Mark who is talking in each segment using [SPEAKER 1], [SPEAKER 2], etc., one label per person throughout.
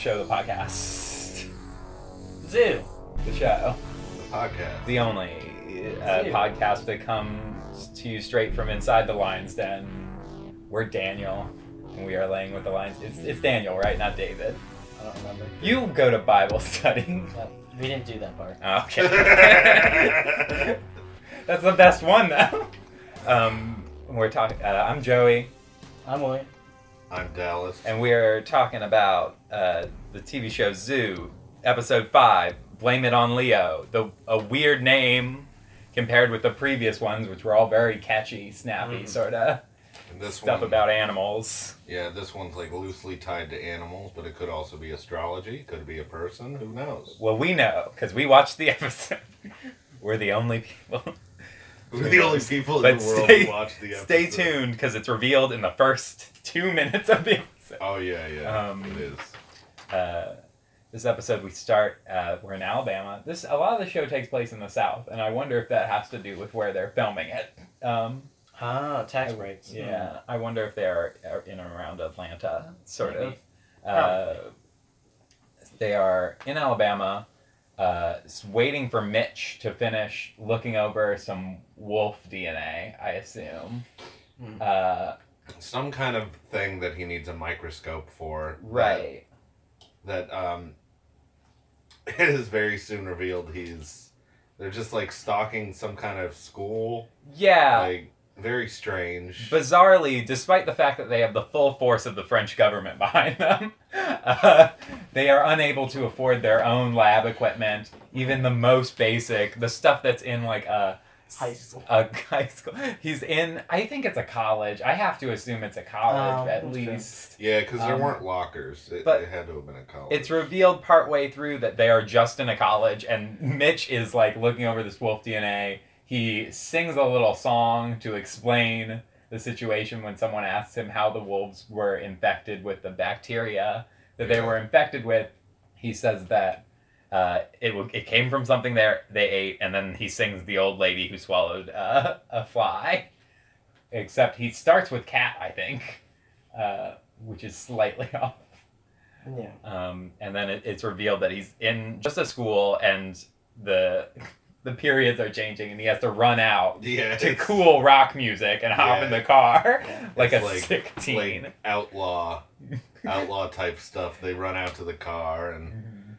[SPEAKER 1] Show, the podcast.
[SPEAKER 2] Zoo.
[SPEAKER 1] The show.
[SPEAKER 3] The podcast.
[SPEAKER 1] The only uh, podcast that comes to you straight from inside the lion's den. We're Daniel, and we are laying with the lions. It's, it's Daniel, right? Not David.
[SPEAKER 2] I don't remember.
[SPEAKER 1] You go to Bible study.
[SPEAKER 2] No, we didn't do that part.
[SPEAKER 1] Okay. That's the best one, though. Um, we're talking. Uh, I'm Joey.
[SPEAKER 2] I'm William.
[SPEAKER 3] I'm Dallas.
[SPEAKER 1] and we are talking about uh, the TV show Zoo, episode five. Blame it on Leo. The a weird name compared with the previous ones, which were all very catchy, snappy,
[SPEAKER 2] Mhm.
[SPEAKER 1] sort of
[SPEAKER 3] this
[SPEAKER 1] stuff
[SPEAKER 3] one,
[SPEAKER 1] about animals.
[SPEAKER 3] yeah, this one's like loosely tied to animals, but it could also be astrology. Could be a person. Who knows?
[SPEAKER 1] Well, we know because we watched the episode. we're the only people.
[SPEAKER 3] We're the only people in
[SPEAKER 1] But
[SPEAKER 3] the world
[SPEAKER 1] stay-
[SPEAKER 3] who watch the episode.
[SPEAKER 1] Stay tuned because it's revealed in the first two minutes of the episode.
[SPEAKER 3] Oh yeah, yeah,
[SPEAKER 1] Um,
[SPEAKER 3] it is.
[SPEAKER 1] uh, this episode we start uh, we're in alabama this a lot of the show takes place in the south and i wonder if that has to do with where they're filming it um,
[SPEAKER 2] Ah, tax
[SPEAKER 1] I-
[SPEAKER 2] breaks.
[SPEAKER 1] yeah i wonder if they're are in and around atlanta sort
[SPEAKER 2] Maybe.
[SPEAKER 1] of uh, they are in alabama uh, waiting for mitch to finish looking over some wolf dna i assume
[SPEAKER 2] Hmm.
[SPEAKER 1] uh,
[SPEAKER 3] Some kind of thing that he needs a microscope for. that-
[SPEAKER 1] right
[SPEAKER 3] That, um, it is very soon revealed he's. They're just like stalking some kind of school.
[SPEAKER 1] yeah
[SPEAKER 3] Like very strange.
[SPEAKER 1] Bizarrely, despite the fact that they have the full force of the French government behind them, uh, they are unable to afford their own lab equipment, even the most basic, the stuff that's in like a
[SPEAKER 2] High school.
[SPEAKER 1] A high school. He's in. I think it's a college. I have to assume it's a college
[SPEAKER 2] Oh,
[SPEAKER 1] at
[SPEAKER 2] that's true.
[SPEAKER 1] least.
[SPEAKER 3] Yeah, because there
[SPEAKER 1] Um,
[SPEAKER 3] weren't lockers. It,
[SPEAKER 1] but
[SPEAKER 3] it had to have been a college.
[SPEAKER 1] It's revealed partway through that they are just in a college, and Mitch is like looking over this wolf DNA. He sings a little song to explain the situation when someone asks him how the wolves were infected with the bacteria that they were infected with. He says that uh, it w- it came from something there they ate, and then he sings the old lady who swallowed uh, a fly. Except he starts with cat, I think, uh, which is slightly off.
[SPEAKER 2] Yeah.
[SPEAKER 1] Um, and then it, it's revealed that he's in just a school and the the periods are changing and he has to run out
[SPEAKER 3] yeah,
[SPEAKER 1] to cool rock music and hop
[SPEAKER 3] Yeah.
[SPEAKER 1] in the car
[SPEAKER 2] Yeah.
[SPEAKER 1] like
[SPEAKER 3] It's
[SPEAKER 1] a
[SPEAKER 3] like-
[SPEAKER 1] sick teen.
[SPEAKER 3] like outlaw, outlaw type stuff. They run out to the car and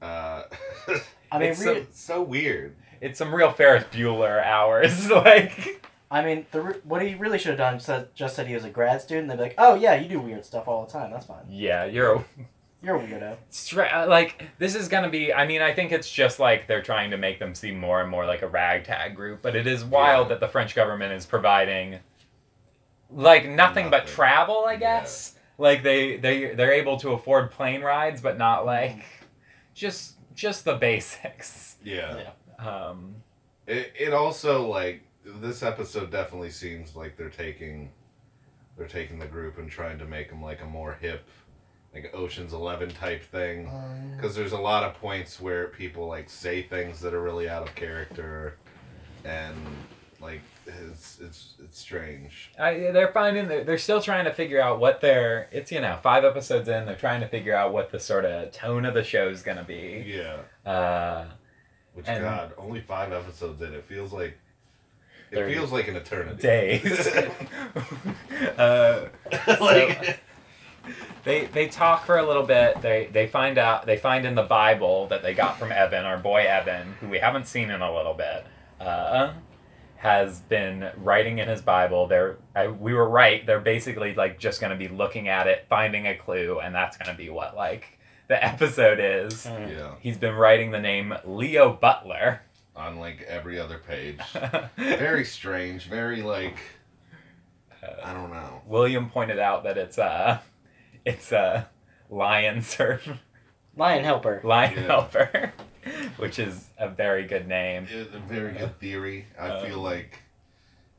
[SPEAKER 3] uh,
[SPEAKER 2] I mean,
[SPEAKER 1] It's
[SPEAKER 2] re-
[SPEAKER 1] so-
[SPEAKER 3] so weird.
[SPEAKER 1] It's some real Ferris Bueller hours. like
[SPEAKER 2] I mean, the what he really should have done said just said he was a grad student. They'd be like, "Oh yeah, you do weird stuff all the time. That's fine.
[SPEAKER 1] yeah, you're a
[SPEAKER 2] You're a weirdo."
[SPEAKER 1] stra- like this is gonna be. I mean, I think it's just like they're trying to make them seem more and more like a ragtag group. But it is wild
[SPEAKER 3] Yeah.
[SPEAKER 1] that the French government is providing like nothing, but travel. I
[SPEAKER 3] Yeah.
[SPEAKER 1] guess like they they they're able to afford plane rides, but not like just just the basics.
[SPEAKER 3] Yeah.
[SPEAKER 2] Yeah.
[SPEAKER 1] Um,
[SPEAKER 3] It it also like this episode definitely seems like they're taking they're taking the group and trying to make them like a more hip like Ocean's 11 type thing because there's a lot of points where people like say things that are really out of character and like it's it's it's strange.
[SPEAKER 1] I, they're finding they're, they're still trying to figure out what their it's you know five episodes in they're trying to figure out what the sort of tone of the show is gonna be.
[SPEAKER 3] Yeah.
[SPEAKER 1] Uh,
[SPEAKER 3] Which
[SPEAKER 1] And-
[SPEAKER 3] God, only five episodes in. It feels like it feels like an eternity.
[SPEAKER 1] days. uh,
[SPEAKER 3] like
[SPEAKER 1] they they talk for a little bit. They they find out they find in the Bible that they got from Evan, our boy Evan, who we haven't seen in a little bit, uh, has been writing in his Bible. They're I, we were right. They're basically like just gonna be looking at it, finding a clue, and that's gonna be what like the episode is.
[SPEAKER 2] mm.
[SPEAKER 3] yeah,
[SPEAKER 1] He's been writing the name Leo Butler.
[SPEAKER 3] on like every other page. Very strange. Very like I don't know.
[SPEAKER 1] William pointed out that it's uh it's a lion surf
[SPEAKER 2] Lion helper.
[SPEAKER 1] lion
[SPEAKER 3] Yeah.
[SPEAKER 1] helper, which is a very good name.
[SPEAKER 3] It's a very good theory. I
[SPEAKER 1] Um,
[SPEAKER 3] feel like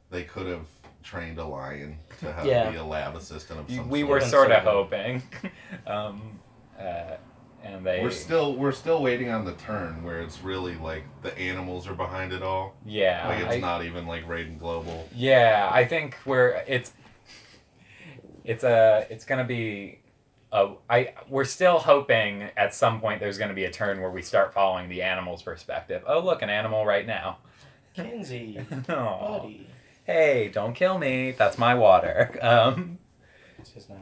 [SPEAKER 3] they could have trained a lion to have
[SPEAKER 2] Yeah.
[SPEAKER 3] be a lab assistant of some
[SPEAKER 1] We
[SPEAKER 3] sort.
[SPEAKER 1] were
[SPEAKER 2] That's
[SPEAKER 1] sort of
[SPEAKER 2] so
[SPEAKER 1] hoping, um, uh, and they
[SPEAKER 3] We're still we're still waiting on the turn where it's really like the animals are behind it all.
[SPEAKER 1] yeah
[SPEAKER 3] Like it's
[SPEAKER 1] I-
[SPEAKER 3] not even like Reiden Global.
[SPEAKER 1] Yeah, I think we're it's it's a it's gonna be a, I we're still hoping at some point there's gonna be a turn where we start following the animal's perspective. Oh look, an animal right now.
[SPEAKER 2] Kinsey,
[SPEAKER 1] Aw.
[SPEAKER 2] buddy.
[SPEAKER 1] Hey, don't kill me. That's my water. Um,
[SPEAKER 2] It's his now.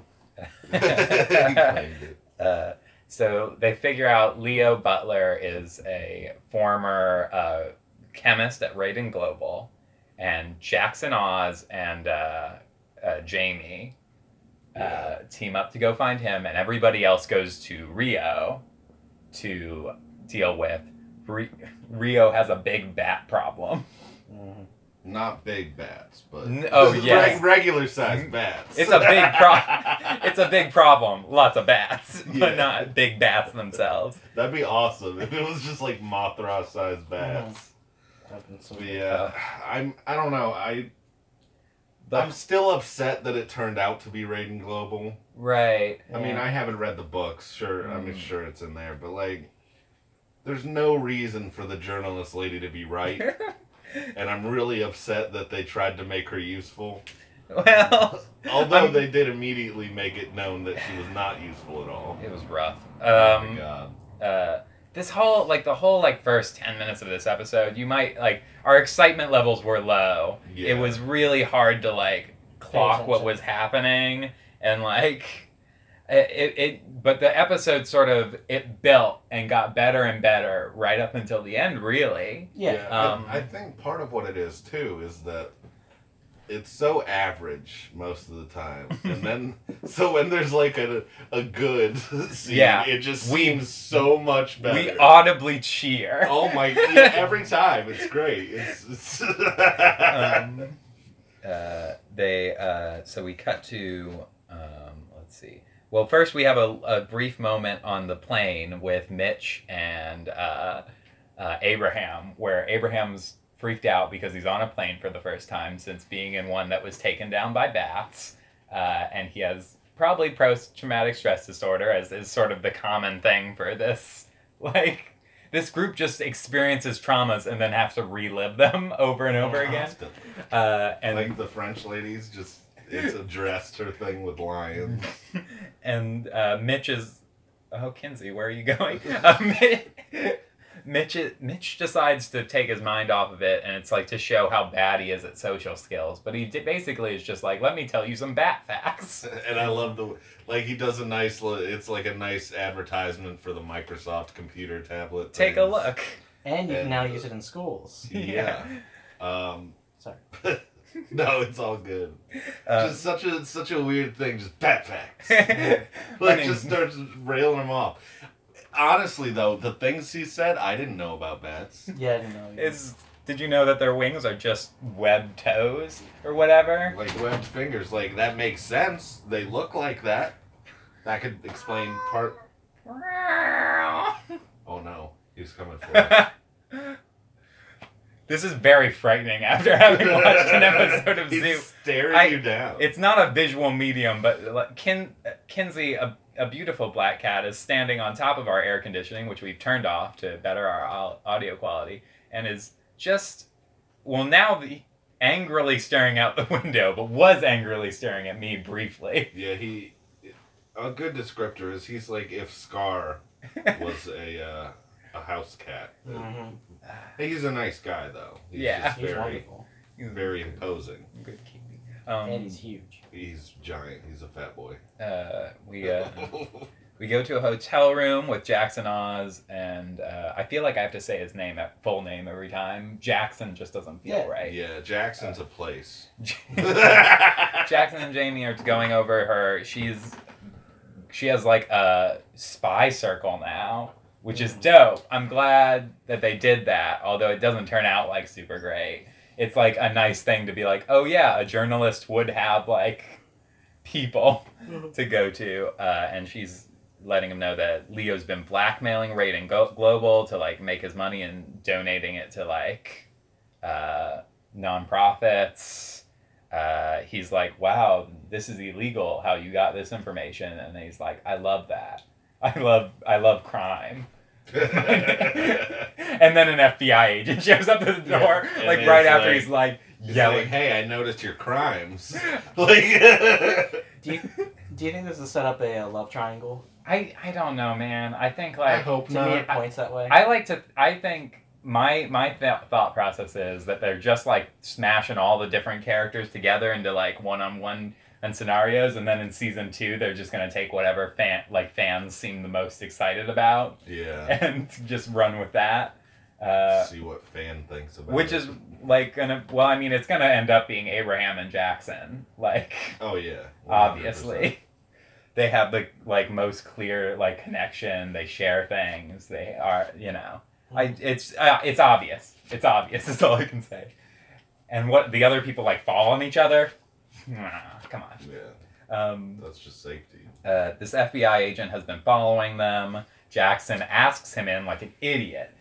[SPEAKER 3] He claimed it.
[SPEAKER 1] uh, so they figure out Leo Butler is a former uh, chemist at Reiden Global, and Jackson Oz and uh, uh, Jamie uh, team up to go find him, and everybody else goes to Rio to deal with. Ri- Rio has a big bat problem.
[SPEAKER 2] Mhm.
[SPEAKER 3] Not big bats, but
[SPEAKER 1] N- oh, yes.
[SPEAKER 3] regular sized bats.
[SPEAKER 1] It's a big pro- It's a big problem. Lots of bats,
[SPEAKER 3] Yeah.
[SPEAKER 1] but not big bats themselves.
[SPEAKER 3] That'd be awesome if it was just like Mothra sized bats.
[SPEAKER 2] That'd been so
[SPEAKER 3] But
[SPEAKER 2] good.
[SPEAKER 3] yeah, I'm. I don't know. I. I'm still upset that it turned out to be Reiden Global.
[SPEAKER 1] Right.
[SPEAKER 3] I mean, I haven't read the books. Sure, I'm
[SPEAKER 1] Mm.
[SPEAKER 3] sure it's in there, but like, there's no reason for the journalist lady to be right, and I'm really upset that they tried to make her useful.
[SPEAKER 1] well,
[SPEAKER 3] Although
[SPEAKER 1] I'm-
[SPEAKER 3] they did immediately make it known that she was not useful at all.
[SPEAKER 1] it was rough.
[SPEAKER 3] oh my
[SPEAKER 1] Um,
[SPEAKER 3] god.
[SPEAKER 1] uh, this whole like the whole like first ten minutes of this episode, you might like our excitement levels were low.
[SPEAKER 3] Yeah.
[SPEAKER 1] It was really hard to like clock what was happening and like it, it, it but the episode sort of it built and got better and better right up until the end really
[SPEAKER 2] Yeah.
[SPEAKER 1] Um,
[SPEAKER 3] I, I think part of what it is too is that it's so average most of the time, and then so when there's like a a good scene,
[SPEAKER 1] Yeah.
[SPEAKER 3] it just
[SPEAKER 1] We-
[SPEAKER 3] seems so much better.
[SPEAKER 1] we audibly cheer
[SPEAKER 3] oh my! Yeah, every time it's great. It's, it's
[SPEAKER 1] um, uh, they uh, so we cut to um, let's see. Well, first we have a, a brief moment on the plane with Mitch and uh, uh, Abraham, where Abraham's freaked out because he's on a plane for the first time since being in one that was taken down by bats, uh, and he has probably post-traumatic stress disorder, as is sort of the common thing for this. Like this group just experiences traumas and then have to relive them over and over again. Uh, and
[SPEAKER 3] like the French ladies, just it's addressed her thing with lions.
[SPEAKER 1] and uh, Mitch is oh Kinsey, where are you going? Uh, Mitch is, Mitch decides to take his mind off of it, and it's like to show how bad he is at social skills. But he d- basically is just like, let me tell you some bat facts.
[SPEAKER 3] And I love the like he does a nice. It's like a nice advertisement for the Microsoft computer tablet.
[SPEAKER 1] Take a look.
[SPEAKER 2] And you can
[SPEAKER 3] And-
[SPEAKER 2] now use it in schools.
[SPEAKER 3] Yeah. Um,
[SPEAKER 2] Sorry.
[SPEAKER 3] no, it's all good.
[SPEAKER 1] Uh,
[SPEAKER 3] just such a such a weird thing. Just bat facts.
[SPEAKER 1] My
[SPEAKER 3] like
[SPEAKER 1] name's-
[SPEAKER 3] just starts railing him off. Honestly, though, the things he said, I didn't know about bats.
[SPEAKER 2] Yeah, I didn't know. either.
[SPEAKER 1] is did you know that their wings are just webbed toes or whatever?
[SPEAKER 3] Like webbed fingers, like that makes sense. They look like that. That could explain part. Oh no, he's coming for us.
[SPEAKER 1] This is very frightening after having watched an episode of
[SPEAKER 3] He's
[SPEAKER 1] Zoo.
[SPEAKER 3] staring
[SPEAKER 1] I-
[SPEAKER 3] you down.
[SPEAKER 1] It's not a visual medium, but like Kin- Kinsey, a, a beautiful black cat, is standing on top of our air conditioning, which we've turned off to better our audio quality, and is just, well, now the angrily staring out the window, but was angrily staring at me briefly.
[SPEAKER 3] yeah, he. A good descriptor is he's like if Scar was a uh, a house cat.
[SPEAKER 2] Mhm.
[SPEAKER 3] He's a nice guy though. He's
[SPEAKER 1] Yeah.
[SPEAKER 3] just
[SPEAKER 2] He's
[SPEAKER 3] very
[SPEAKER 2] wonderful.
[SPEAKER 3] very imposing.
[SPEAKER 1] Good keeping.
[SPEAKER 2] and
[SPEAKER 1] Um,
[SPEAKER 2] he's huge.
[SPEAKER 3] He's giant. He's a fat boy.
[SPEAKER 1] uh, we uh, we go to a hotel room with Jackson Oz, and uh, I feel like I have to say his name at full name every time. Jackson just doesn't feel
[SPEAKER 2] Yeah.
[SPEAKER 1] right.
[SPEAKER 3] yeah, Jackson's a place.
[SPEAKER 1] Jackson and Jamie are going over her. She's she has like a spy circle now, which is dope. I'm glad that they did that, although it doesn't turn out like super great. It's like a nice thing to be like, oh yeah, a journalist would have like people to go to, uh, and she's letting him know that Leo's been blackmailing Reiden Go- Global to like make his money and donating it to like uh, nonprofits. Uh, he's like, "Wow, this is illegal. How you got this information?" And he's like, "I love that. I love, I love crime." and then an FBI agent shows up at the door,
[SPEAKER 3] And
[SPEAKER 1] like
[SPEAKER 3] it's
[SPEAKER 1] right after
[SPEAKER 3] like-
[SPEAKER 1] he's like yelling.
[SPEAKER 3] like, hey, I noticed your crimes. like,
[SPEAKER 2] Do Do you, do you think this is set up a, uh love triangle?
[SPEAKER 1] I I don't know, man. I think like I
[SPEAKER 3] hope
[SPEAKER 2] To
[SPEAKER 3] not.
[SPEAKER 2] me, it points that way.
[SPEAKER 1] I like to. I think my my th- thought process is that they're just like smashing all the different characters together into like one on one and scenarios, and then in season two they're just gonna take whatever fan like fans seem the most excited about
[SPEAKER 3] yeah.
[SPEAKER 1] and just run with that. Uh,
[SPEAKER 3] See what fan thinks about
[SPEAKER 1] which
[SPEAKER 3] it.
[SPEAKER 1] is like gonna. Well, I mean, it's gonna end up being Abraham and Jackson. Like
[SPEAKER 3] Oh yeah. 100%.
[SPEAKER 1] obviously. They have the like most clear like connection. They share things. They are you know. I it's uh, it's obvious. It's obvious. That's all I can say. And what the other people like fall on each other? Nah, come on.
[SPEAKER 3] Yeah,
[SPEAKER 1] Um,
[SPEAKER 3] that's just safety.
[SPEAKER 1] uh, this FBI agent has been following them. Jackson asks him in like an idiot.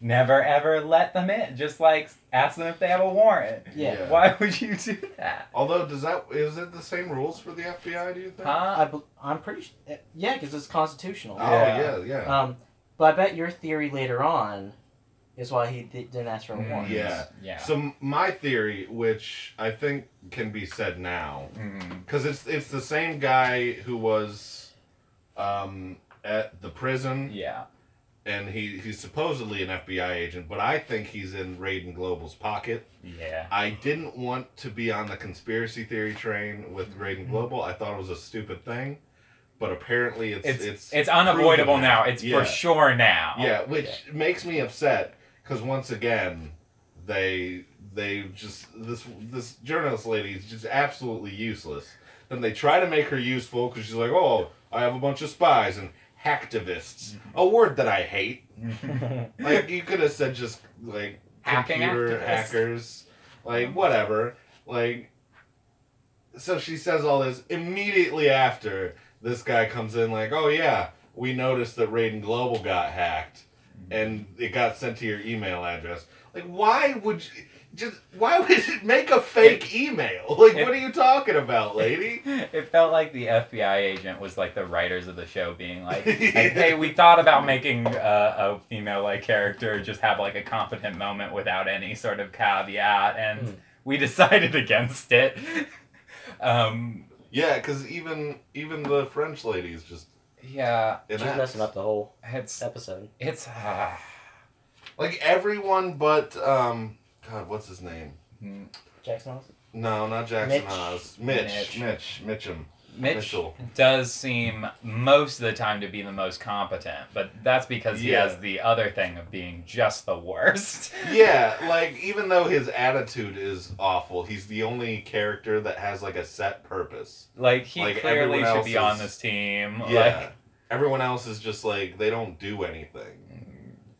[SPEAKER 1] Never ever let them in. Just like ask them if they have a warrant.
[SPEAKER 2] yeah.
[SPEAKER 3] Yeah.
[SPEAKER 1] Why would you do that?
[SPEAKER 3] Although, does that is it the same rules for the FBI? Do you think?
[SPEAKER 1] Huh?
[SPEAKER 2] I, bel- I'm pretty sh- eh, yeah, because it's constitutional.
[SPEAKER 3] Oh
[SPEAKER 1] Yeah.
[SPEAKER 3] yeah, yeah.
[SPEAKER 2] Um, but I bet your theory later on is why he di- didn't ask for a warrant.
[SPEAKER 3] Yeah.
[SPEAKER 1] Yeah.
[SPEAKER 3] So my theory, which I think can be said now, because it's it's the same guy who was um, at the prison,
[SPEAKER 1] Yeah.
[SPEAKER 3] and he he's supposedly an FBI agent, but I think he's in Reiden Global's pocket.
[SPEAKER 1] Yeah.
[SPEAKER 3] I didn't want to be on the conspiracy theory train with
[SPEAKER 1] Mm-hmm.
[SPEAKER 3] Reiden Global. I thought it was a stupid thing, but apparently it's
[SPEAKER 1] It's
[SPEAKER 3] it's
[SPEAKER 1] it's, unavoidable
[SPEAKER 3] proven
[SPEAKER 1] now. It's
[SPEAKER 3] Yeah.
[SPEAKER 1] for sure now.
[SPEAKER 3] Yeah, which makes me upset because once again, they they just this this journalist lady is just absolutely useless. Then they try to make her useful because she's like, oh, I have a bunch of spies and hacktivists, a word that I hate. Like you could have said just like
[SPEAKER 1] Hacking
[SPEAKER 3] computer hackers, like whatever. Like, so she says all this immediately after this guy comes in, like, oh yeah, we noticed that Reiden Global got hacked, and it got sent to your email address. Like, why would you? Just why would it make a fake email? Like, what are you talking about, lady?
[SPEAKER 1] It felt like the FBI agent was like the writers of the show being like, like hey, we thought about making uh, a female like character just have like a competent moment without any sort of caveat, and
[SPEAKER 2] Mm.
[SPEAKER 1] we decided against it. um,
[SPEAKER 3] Yeah, because even even the French lady is just
[SPEAKER 1] yeah,
[SPEAKER 3] in
[SPEAKER 2] She's messing up the whole
[SPEAKER 1] it's
[SPEAKER 2] episode.
[SPEAKER 1] it's. Uh,
[SPEAKER 3] Like everyone but um, God, what's his name?
[SPEAKER 2] Jackson House?
[SPEAKER 3] No, not Jackson
[SPEAKER 2] Mitch.
[SPEAKER 3] Haas. Mitch.
[SPEAKER 1] Mitch.
[SPEAKER 3] Mitch. Mitchum.
[SPEAKER 1] Mitch
[SPEAKER 3] Mitchell.
[SPEAKER 1] does seem most of the time to be the most competent, but that's because he
[SPEAKER 3] Yeah.
[SPEAKER 1] has the other thing of being just the worst.
[SPEAKER 3] Yeah, like even though his attitude is awful, he's the only character that has like a set purpose.
[SPEAKER 1] Like he
[SPEAKER 3] Like,
[SPEAKER 1] clearly
[SPEAKER 3] everyone
[SPEAKER 1] should be on
[SPEAKER 3] is-
[SPEAKER 1] this team.
[SPEAKER 3] Yeah.
[SPEAKER 1] Like
[SPEAKER 3] Everyone else is just like they don't do anything.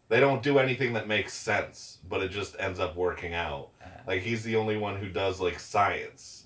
[SPEAKER 3] They don't do anything that makes sense, but it just ends up working out. Uh. Like he's the only one who does like science,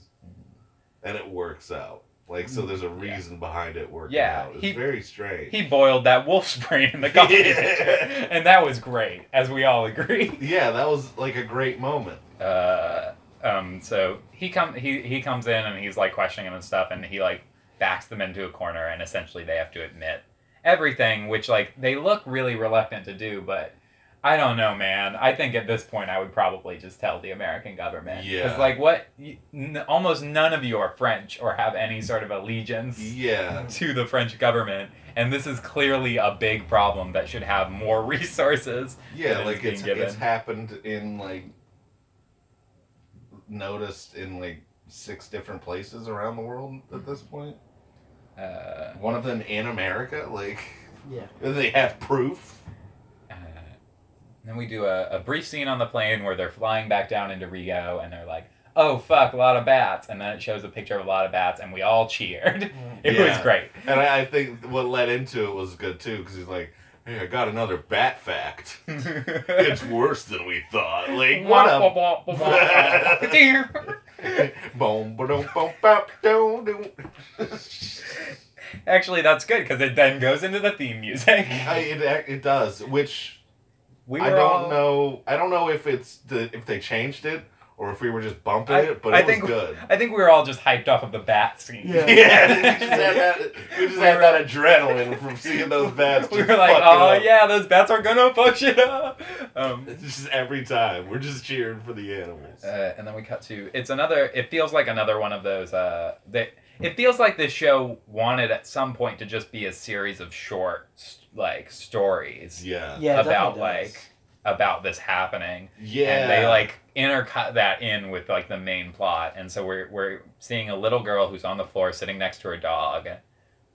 [SPEAKER 3] and it works out. Like so, there's a
[SPEAKER 1] Yeah.
[SPEAKER 3] reason behind it working
[SPEAKER 1] Yeah,
[SPEAKER 3] out. It's
[SPEAKER 1] he-
[SPEAKER 3] very strange.
[SPEAKER 1] he boiled that wolf's brain in the coffee,
[SPEAKER 3] Yeah.
[SPEAKER 1] and that was great, as we all agree.
[SPEAKER 3] yeah, that was like a great moment.
[SPEAKER 1] Uh, um, so he come he he comes in and he's like questioning him and stuff, and he like backs them into a corner, and essentially they have to admit everything, which like they look really reluctant to do, but. I don't know, man. I think at this point I would probably just tell the American government.
[SPEAKER 3] Yeah.
[SPEAKER 1] Because, like, what? You, n- almost none of you are French or have any sort of allegiance
[SPEAKER 3] Yeah.
[SPEAKER 1] to the French government, and this is clearly a big problem that should have more resources.
[SPEAKER 3] Yeah,
[SPEAKER 1] that is
[SPEAKER 3] like it's
[SPEAKER 1] given.
[SPEAKER 3] it's happened in like noticed in like six different places around the world at this point.
[SPEAKER 1] Uh,
[SPEAKER 3] One of them in America, like
[SPEAKER 2] Yeah.
[SPEAKER 3] they have proof.
[SPEAKER 1] Then we do a, a brief scene on the plane where they're flying back down into Rio, and they're like, "Oh fuck, a lot of bats," and then it shows a picture of a lot of bats, and we all cheered. It was great.
[SPEAKER 3] And I, I think what led into it was good too, because he's like, "Hey, I got another bat fact. it's worse than we thought." Like what a boom, ba-dum, boom, bop, doo, doo.
[SPEAKER 1] Actually, that's good because it then goes into the theme music.
[SPEAKER 3] I, it it does, which
[SPEAKER 1] We
[SPEAKER 3] I don't
[SPEAKER 1] all-
[SPEAKER 3] know. I don't know if it's the if they changed it or if we were just bumping
[SPEAKER 1] I-
[SPEAKER 3] it, but
[SPEAKER 1] I
[SPEAKER 3] it was
[SPEAKER 1] think-
[SPEAKER 3] good.
[SPEAKER 1] I think we were all just hyped off of the bat scene.
[SPEAKER 2] Yeah.
[SPEAKER 3] Yeah, we just had that. We just had that adrenaline from seeing those bats.
[SPEAKER 1] we were like, oh
[SPEAKER 3] up."
[SPEAKER 1] yeah, those bats are gonna fuck shit up. Um,
[SPEAKER 3] It's just every time we're just cheering for the animals.
[SPEAKER 1] uh, and then we cut to it's another. It feels like another one of those. Uh, that it feels like this show wanted at some point to just be a series of short like stories
[SPEAKER 3] Yeah.
[SPEAKER 2] Yeah,
[SPEAKER 1] about like about this happening
[SPEAKER 3] Yeah.
[SPEAKER 1] and they like intercut that in with like the main plot and so we're we're seeing a little girl who's on the floor sitting next to her dog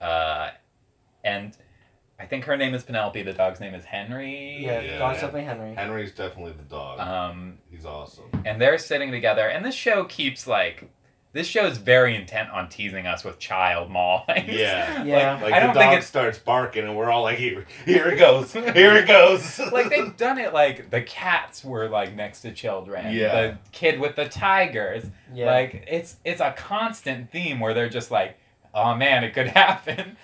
[SPEAKER 1] uh and i think her name is penelope the dog's name is henry
[SPEAKER 2] Yeah,
[SPEAKER 3] Yeah.
[SPEAKER 2] dog something Henry.
[SPEAKER 3] Henry's definitely the dog.
[SPEAKER 1] um
[SPEAKER 3] He's awesome.
[SPEAKER 1] and they're sitting together and this show keeps like this show is very intent on teasing us with child mauling
[SPEAKER 3] Yeah.
[SPEAKER 2] Yeah.
[SPEAKER 3] Like
[SPEAKER 1] I
[SPEAKER 3] the
[SPEAKER 1] don't think
[SPEAKER 3] dog
[SPEAKER 1] it's-
[SPEAKER 3] starts barking and we're all like, here, here it goes, here it goes.
[SPEAKER 1] like they've done it like the cats were like next to children
[SPEAKER 3] Yeah.
[SPEAKER 1] the kid with the tigers
[SPEAKER 2] Yeah.
[SPEAKER 1] Like it's it's a constant theme where they're just like, oh man, it could happen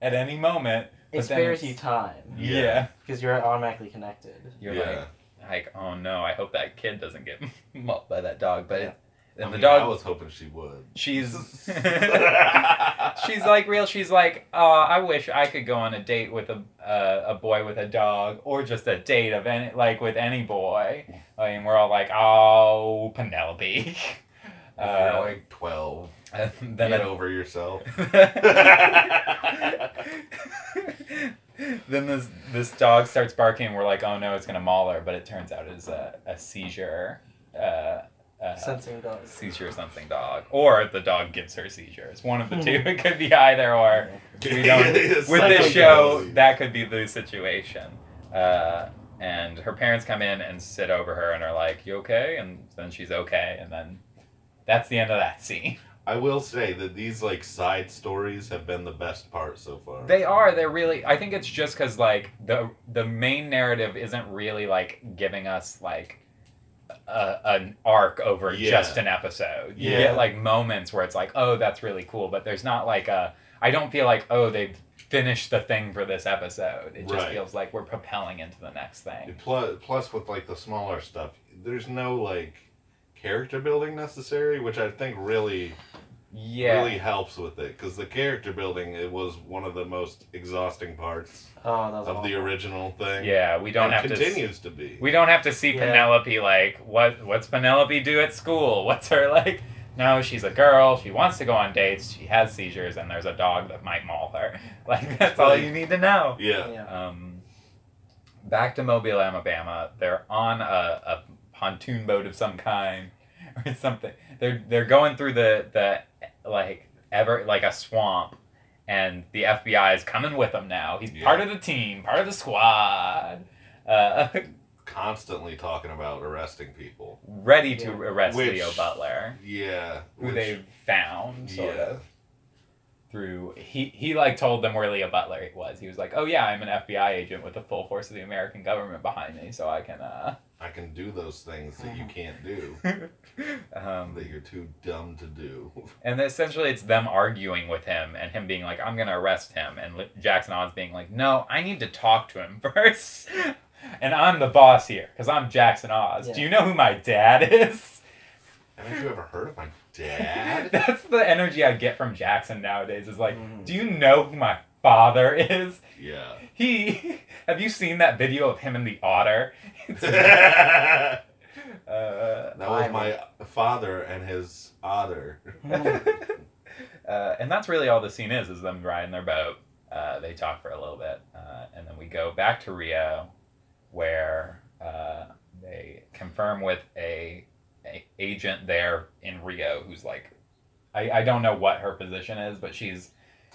[SPEAKER 1] at any moment.
[SPEAKER 2] it spares
[SPEAKER 1] it's-
[SPEAKER 2] you time
[SPEAKER 1] Yeah.
[SPEAKER 3] Yeah.
[SPEAKER 2] because you're automatically connected.
[SPEAKER 1] You're
[SPEAKER 3] yeah.
[SPEAKER 1] like like, oh no, I hope that kid doesn't get mauled by that dog. But it,
[SPEAKER 3] I
[SPEAKER 1] and the
[SPEAKER 3] mean, I
[SPEAKER 1] dog
[SPEAKER 3] was hoping she would.
[SPEAKER 1] she's she's like real she's like, oh, I wish I could go on a date with a uh, a boy with a dog or just a date of any like with any boy. I mean, we're all like, oh, Penelope.
[SPEAKER 3] You're
[SPEAKER 1] Uh,
[SPEAKER 3] like 12.
[SPEAKER 1] and then
[SPEAKER 3] Get over yourself.
[SPEAKER 1] then this this dog starts barking and we're like oh no it's gonna maul her but it turns out it's a, a seizure uh, uh,
[SPEAKER 2] Sensing dog.
[SPEAKER 1] seizure something dog. Or the dog gives her seizures. One of the two. It could be either or. We don't with this show that could be the situation. Uh, and her parents come in and sit over her and are like you okay? And then she's okay. And then that's the end of that scene.
[SPEAKER 3] I will say that these like side stories have been the best part so far.
[SPEAKER 1] They are. They're really. I think it's just because like the the main narrative isn't really like giving us like a, an arc over
[SPEAKER 3] Yeah.
[SPEAKER 1] just an episode. You
[SPEAKER 3] Yeah.
[SPEAKER 1] get like moments where it's like, oh, that's really cool, but there's not like a. I don't feel like oh they've finished the thing for this episode. It just
[SPEAKER 3] Right.
[SPEAKER 1] feels like we're propelling into the next thing.
[SPEAKER 3] plus, plus with like the smaller stuff, there's no like character building necessary, which I think really
[SPEAKER 1] Yeah.
[SPEAKER 3] really helps with it because the character building it was one of the most exhausting parts
[SPEAKER 2] Oh, that was
[SPEAKER 3] of the original thing.
[SPEAKER 1] Yeah. We don't
[SPEAKER 3] and
[SPEAKER 1] have to. s-
[SPEAKER 3] continues to be.
[SPEAKER 1] We don't have to see
[SPEAKER 2] Yeah.
[SPEAKER 1] Penelope like what what's Penelope do at school? What's her like? No, she's a girl. She wants to go on dates. She has seizures, and there's a dog that might maul her. Like that's all you need to know.
[SPEAKER 3] yeah.
[SPEAKER 2] Yeah.
[SPEAKER 1] Um, back to Mobile, Alabama. They're on a, a pontoon boat of some kind or something. They're they're going through the the like ever like a swamp, and the FBI is coming with him now. He's
[SPEAKER 3] Yeah.
[SPEAKER 1] part of the team, part of the squad. Uh,
[SPEAKER 3] Constantly talking about arresting people.
[SPEAKER 1] ready to
[SPEAKER 2] Yeah.
[SPEAKER 1] arrest
[SPEAKER 3] Which-
[SPEAKER 1] Leo Butler,
[SPEAKER 3] Yeah.
[SPEAKER 1] who
[SPEAKER 3] which-
[SPEAKER 1] they've found sort
[SPEAKER 3] Yeah.
[SPEAKER 1] of through he he like told them where Leo Butler was. He was like, "Oh yeah, I'm an FBI agent with the full force of the American government behind me, so I can uh
[SPEAKER 3] I can do those things that you can't do.
[SPEAKER 1] um
[SPEAKER 3] that you're too dumb to do.
[SPEAKER 1] and essentially it's them arguing with him and him being like, "I'm going to arrest him." And Jackson Oz being like, "No, I need to talk to him first. and I'm the boss here cuz I'm Jackson Oz.
[SPEAKER 2] Yeah.
[SPEAKER 1] Do you know who my dad is?"
[SPEAKER 3] Haven't you ever heard of my dad?
[SPEAKER 1] That's the energy I get from Jackson nowadays. Is like,
[SPEAKER 2] Mhm.
[SPEAKER 1] do you know who my father is?
[SPEAKER 3] yeah.
[SPEAKER 1] He. Have you seen that video of him and the otter? It's,
[SPEAKER 3] that
[SPEAKER 1] uh,
[SPEAKER 3] was my father and his otter.
[SPEAKER 1] uh, and that's really all the scene is: is them riding their boat. Uh, they talk for a little bit, uh, and then we go back to Rio, where uh, they confirm with a, a agent there in Rio who's like, I, I don't know what her position is, but she's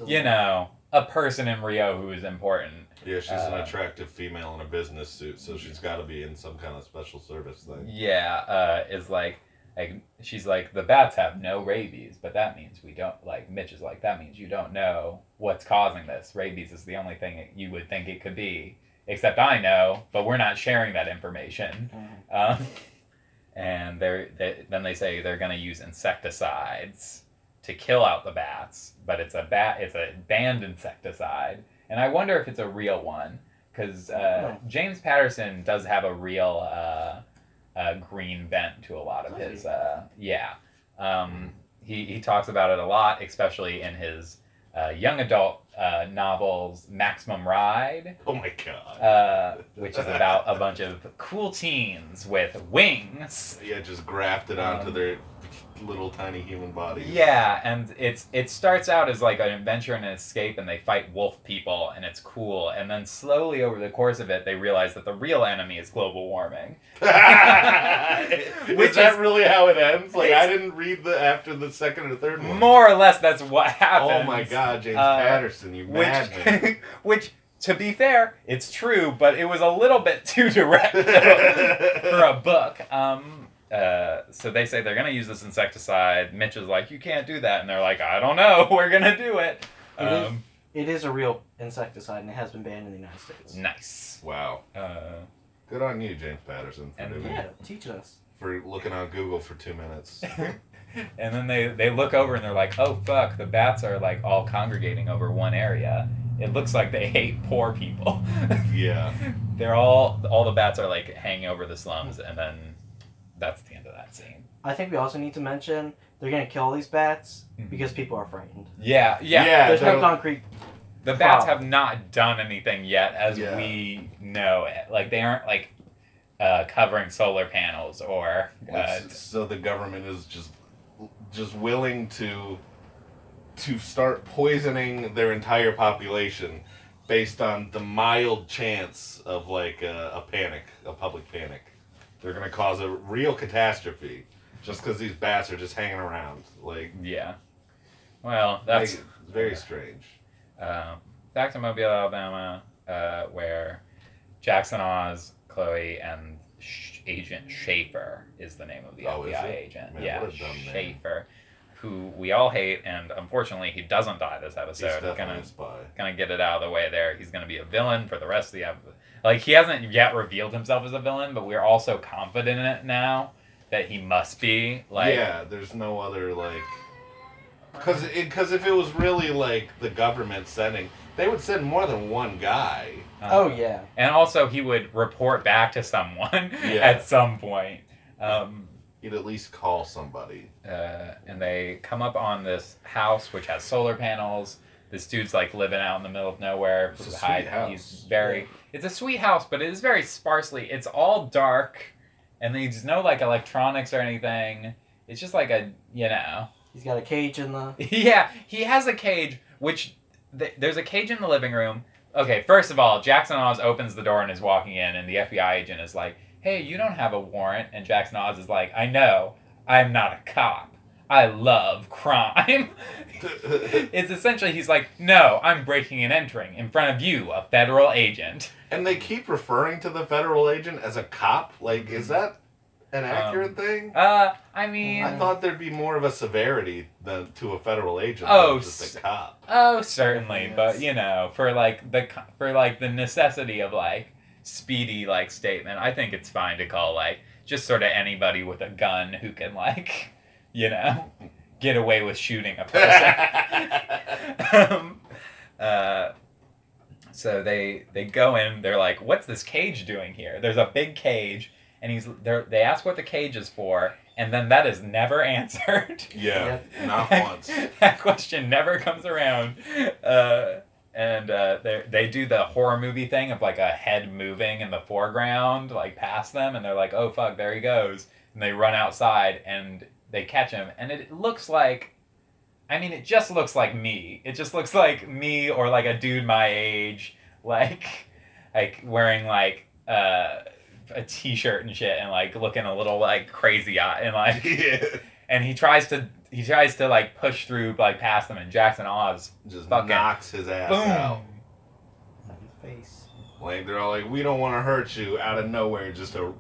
[SPEAKER 1] you know, a person in Rio who is important.
[SPEAKER 3] Yeah, she's an
[SPEAKER 1] Uh,
[SPEAKER 3] attractive female in a business suit, so she's got to be in some kind of special service thing.
[SPEAKER 1] Yeah, uh, is like, like she's like the bats have no rabies, but that means we don't like. Mitch is like that means you don't know what's causing this. Rabies is the only thing you would think it could be. Except I know, but we're not sharing that information.
[SPEAKER 2] Mhm.
[SPEAKER 1] Um, and they're they, then they say they're going to use insecticides to kill out the bats, but it's a bat it's a banned insecticide, and I wonder if it's a real one because uh, James Patterson does have a real uh, uh, green bent to a lot of his uh, yeah. Um, he he talks about it a lot, especially in his uh, young adult uh, novels Maximum Ride
[SPEAKER 3] Oh my god.
[SPEAKER 1] uh, which is about a bunch of cool teens with wings.
[SPEAKER 3] yeah, just grafted onto
[SPEAKER 1] um,
[SPEAKER 3] their little tiny human bodies.
[SPEAKER 1] Yeah, and it's it starts out as like an adventure and an escape, and they fight wolf people, and it's cool. And then slowly over the course of it, they realize that the real enemy is global warming.
[SPEAKER 3] is
[SPEAKER 1] Which
[SPEAKER 3] that
[SPEAKER 1] is-
[SPEAKER 3] really how it ends? Like I didn't read the after the second or third one.
[SPEAKER 1] More or less, that's what happens.
[SPEAKER 3] Oh my God, James
[SPEAKER 1] Uh,
[SPEAKER 3] Patterson, you madman!
[SPEAKER 1] Which, to be fair, it's true, but it was a little bit too direct for a book. Um, uh, so they say they're gonna use this insecticide. Mitch is like, "You can't do that," and they're like, "I don't know. We're gonna do it."
[SPEAKER 2] It is-
[SPEAKER 1] Um,
[SPEAKER 2] It is a real insecticide and it has been banned in the United States.
[SPEAKER 1] nice.
[SPEAKER 3] wow,
[SPEAKER 1] Uh,
[SPEAKER 3] good on you, James Patterson, for
[SPEAKER 1] And
[SPEAKER 3] doing
[SPEAKER 2] Yeah, teaching us.
[SPEAKER 3] for looking on Google for two minutes.
[SPEAKER 1] and then they they look over and they're like, "Oh fuck, the bats are like all congregating over one area. It looks like they hate poor people."
[SPEAKER 3] yeah,
[SPEAKER 1] They're all all the bats are like hanging over the slums, and then that's the end of that scene.
[SPEAKER 2] I think we also need to mention they're gonna kill these bats
[SPEAKER 1] Mhm.
[SPEAKER 2] because people are frightened.
[SPEAKER 1] Yeah, yeah.
[SPEAKER 3] Yeah,
[SPEAKER 2] There's no concrete.
[SPEAKER 1] The bats
[SPEAKER 2] Problem.
[SPEAKER 1] have not done anything yet, as
[SPEAKER 3] Yeah.
[SPEAKER 1] we know it. Like they aren't like uh, covering solar panels or. Uh,
[SPEAKER 3] so the government is just just willing to to start poisoning their entire population based on the mild chance of like a, a panic, a public panic. They're gonna cause a real catastrophe just because these bats are just hanging around. Like
[SPEAKER 1] yeah. Well, that's
[SPEAKER 3] like, very strange.
[SPEAKER 1] uh, back to Mobile, Alabama, uh, where Jackson Oz, Chloe, and Sh- Agent Schaefer is the name of the
[SPEAKER 3] Oh,
[SPEAKER 1] FBI agent.
[SPEAKER 3] Man,
[SPEAKER 1] yeah,
[SPEAKER 3] what a dumb name.
[SPEAKER 1] Schaefer, who we all hate, and unfortunately he doesn't die this episode.
[SPEAKER 3] He's definitely
[SPEAKER 1] gonna
[SPEAKER 3] a spy.
[SPEAKER 1] gonna get it out of the way there. He's gonna be a villain for the rest of the episode. Like he hasn't yet revealed himself as a villain, but we're also confident in it now that he must be. Like,
[SPEAKER 3] yeah, there's no other like, because because if it was really like the government sending, they would send more than one guy.
[SPEAKER 1] um,
[SPEAKER 2] Oh yeah.
[SPEAKER 1] and also he would report back to someone
[SPEAKER 3] Yeah.
[SPEAKER 1] at some point. Um,
[SPEAKER 3] He'd at least call somebody.
[SPEAKER 1] uh, and they come up on this house which has solar panels. This dude's like living out in the middle of nowhere.
[SPEAKER 3] It's a
[SPEAKER 1] He's
[SPEAKER 3] sweet
[SPEAKER 1] hide-
[SPEAKER 3] house.
[SPEAKER 1] He's very. It's a sweet house, but it is very sparsely. It's all dark, and there's no like electronics or anything. It's just like a you know.
[SPEAKER 2] He's got a cage in the.
[SPEAKER 1] yeah, he has a cage, which th- there's a cage in the living room. Okay, first of all, Jackson Oz opens the door and is walking in, and the FBI agent is like, "Hey, you don't have a warrant," and Jackson Oz is like, "I know, I'm not a cop. I love crime." it's essentially he's like, "No, I'm breaking and entering in front of you, a federal agent."
[SPEAKER 3] and they keep referring to the federal agent as a cop. Like, is that an accurate thing?
[SPEAKER 1] Uh, I mean,
[SPEAKER 3] I thought there'd be more of a severity than to a federal agent
[SPEAKER 1] Oh,
[SPEAKER 3] than just a cop.
[SPEAKER 1] Oh, certainly,
[SPEAKER 2] Yes.
[SPEAKER 1] but you know, for like the for like the necessity of like speedy like statement, I think it's fine to call like just sort of anybody with a gun who can like, you know, get away with shooting a person. um, uh, so they they go in. They're like, "What's this cage doing here?" There's a big cage, and he's they they ask what the cage is for, and then that is never answered.
[SPEAKER 3] yeah,
[SPEAKER 2] Yeah.
[SPEAKER 3] not once.
[SPEAKER 1] that question never comes around. Uh, and uh, they they do the horror movie thing of like a head moving in the foreground, like past them, and they're like, "Oh fuck, there he goes!" And they run outside and they catch him, and it looks like, I mean, it just looks like me. It just looks like me or like a dude my age, like like wearing like uh, a t-shirt and shit, and like looking a little like crazy eye, and like
[SPEAKER 3] yeah.
[SPEAKER 1] and he tries to he tries to like push through like past them and Jackson Oz
[SPEAKER 3] Just
[SPEAKER 1] Fucking-
[SPEAKER 3] knocks his ass
[SPEAKER 1] boom
[SPEAKER 3] out.
[SPEAKER 2] on his face.
[SPEAKER 3] Like they're all like, "We don't want to hurt you." Out of nowhere, just a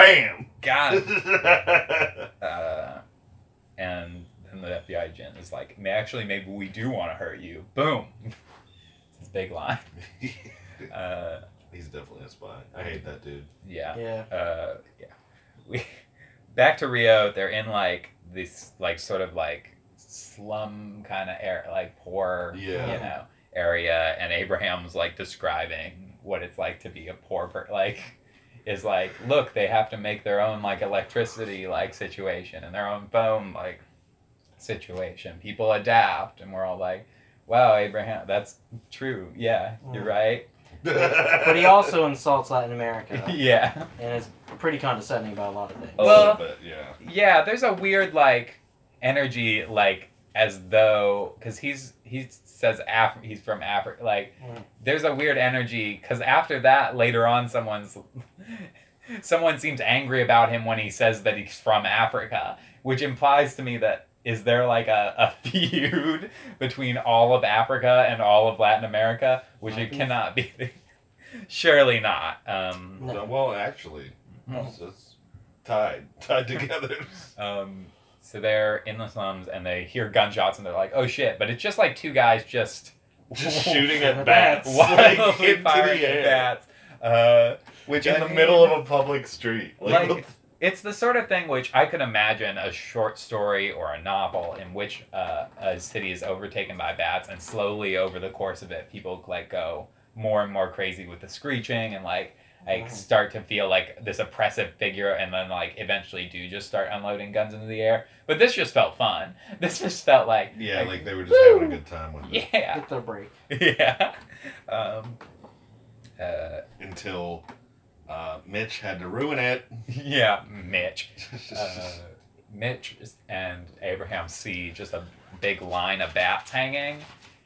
[SPEAKER 3] bam.
[SPEAKER 1] got it. uh, and then the FBI agent is like actually maybe we do want to hurt you boom it's his big line uh,
[SPEAKER 3] He's definitely a spy. I hate that dude.
[SPEAKER 1] yeah
[SPEAKER 2] Yeah.
[SPEAKER 1] uh, yeah we back to Rio they're in like this like sort of like slum kind of air like poor
[SPEAKER 3] Yeah.
[SPEAKER 1] you know area and Abraham's like describing what it's like to be a poor per- like is like look they have to make their own like electricity like situation and their own phone like situation people adapt and we're all like wow Abraham that's true yeah you're
[SPEAKER 2] Mm.
[SPEAKER 1] right
[SPEAKER 2] but he also insults Latin America
[SPEAKER 1] yeah.
[SPEAKER 2] and is pretty condescending about a lot of things.
[SPEAKER 3] a
[SPEAKER 1] Well-
[SPEAKER 3] little bit, yeah.
[SPEAKER 1] Yeah, there's a weird like energy, like as though because he's he says Af- he's from Africa. Like
[SPEAKER 2] Mm.
[SPEAKER 1] there's a weird energy because after that, later on, someone's someone seems angry about him when he says that he's from Africa, which implies to me that is there like a, a feud between all of Africa and all of Latin America, which
[SPEAKER 2] Might
[SPEAKER 1] it
[SPEAKER 2] be.
[SPEAKER 1] cannot be. Surely not. Um,
[SPEAKER 2] No.
[SPEAKER 3] No, well, actually,
[SPEAKER 1] Mhm.
[SPEAKER 3] it's, it's tied, tied together.
[SPEAKER 1] Um, so they're in the slums and they hear gunshots and they're like, "Oh shit!" But it's just like two guys just
[SPEAKER 3] Just shooting at
[SPEAKER 2] Bats.
[SPEAKER 3] like
[SPEAKER 1] wildly
[SPEAKER 3] into
[SPEAKER 1] firing
[SPEAKER 3] the
[SPEAKER 1] at bats. Uh, which
[SPEAKER 3] in
[SPEAKER 1] I
[SPEAKER 3] the
[SPEAKER 1] mean,
[SPEAKER 3] middle of a public street.
[SPEAKER 1] like it's the sort of thing which I could imagine a short story or a novel in which uh, a city is overtaken by bats and slowly over the course of it, people like go more and more crazy with the screeching and like like start to feel like this oppressive figure and then like eventually do just start unloading guns into the air. But this just felt fun. This just felt like
[SPEAKER 3] yeah, like they were just having a good time with it
[SPEAKER 1] yeah
[SPEAKER 2] Get their break.
[SPEAKER 1] yeah. Um, uh,
[SPEAKER 3] until uh, Mitch had to ruin it.
[SPEAKER 1] yeah, Mitch. Uh, Mitch and Abraham see just a big line of bats hanging,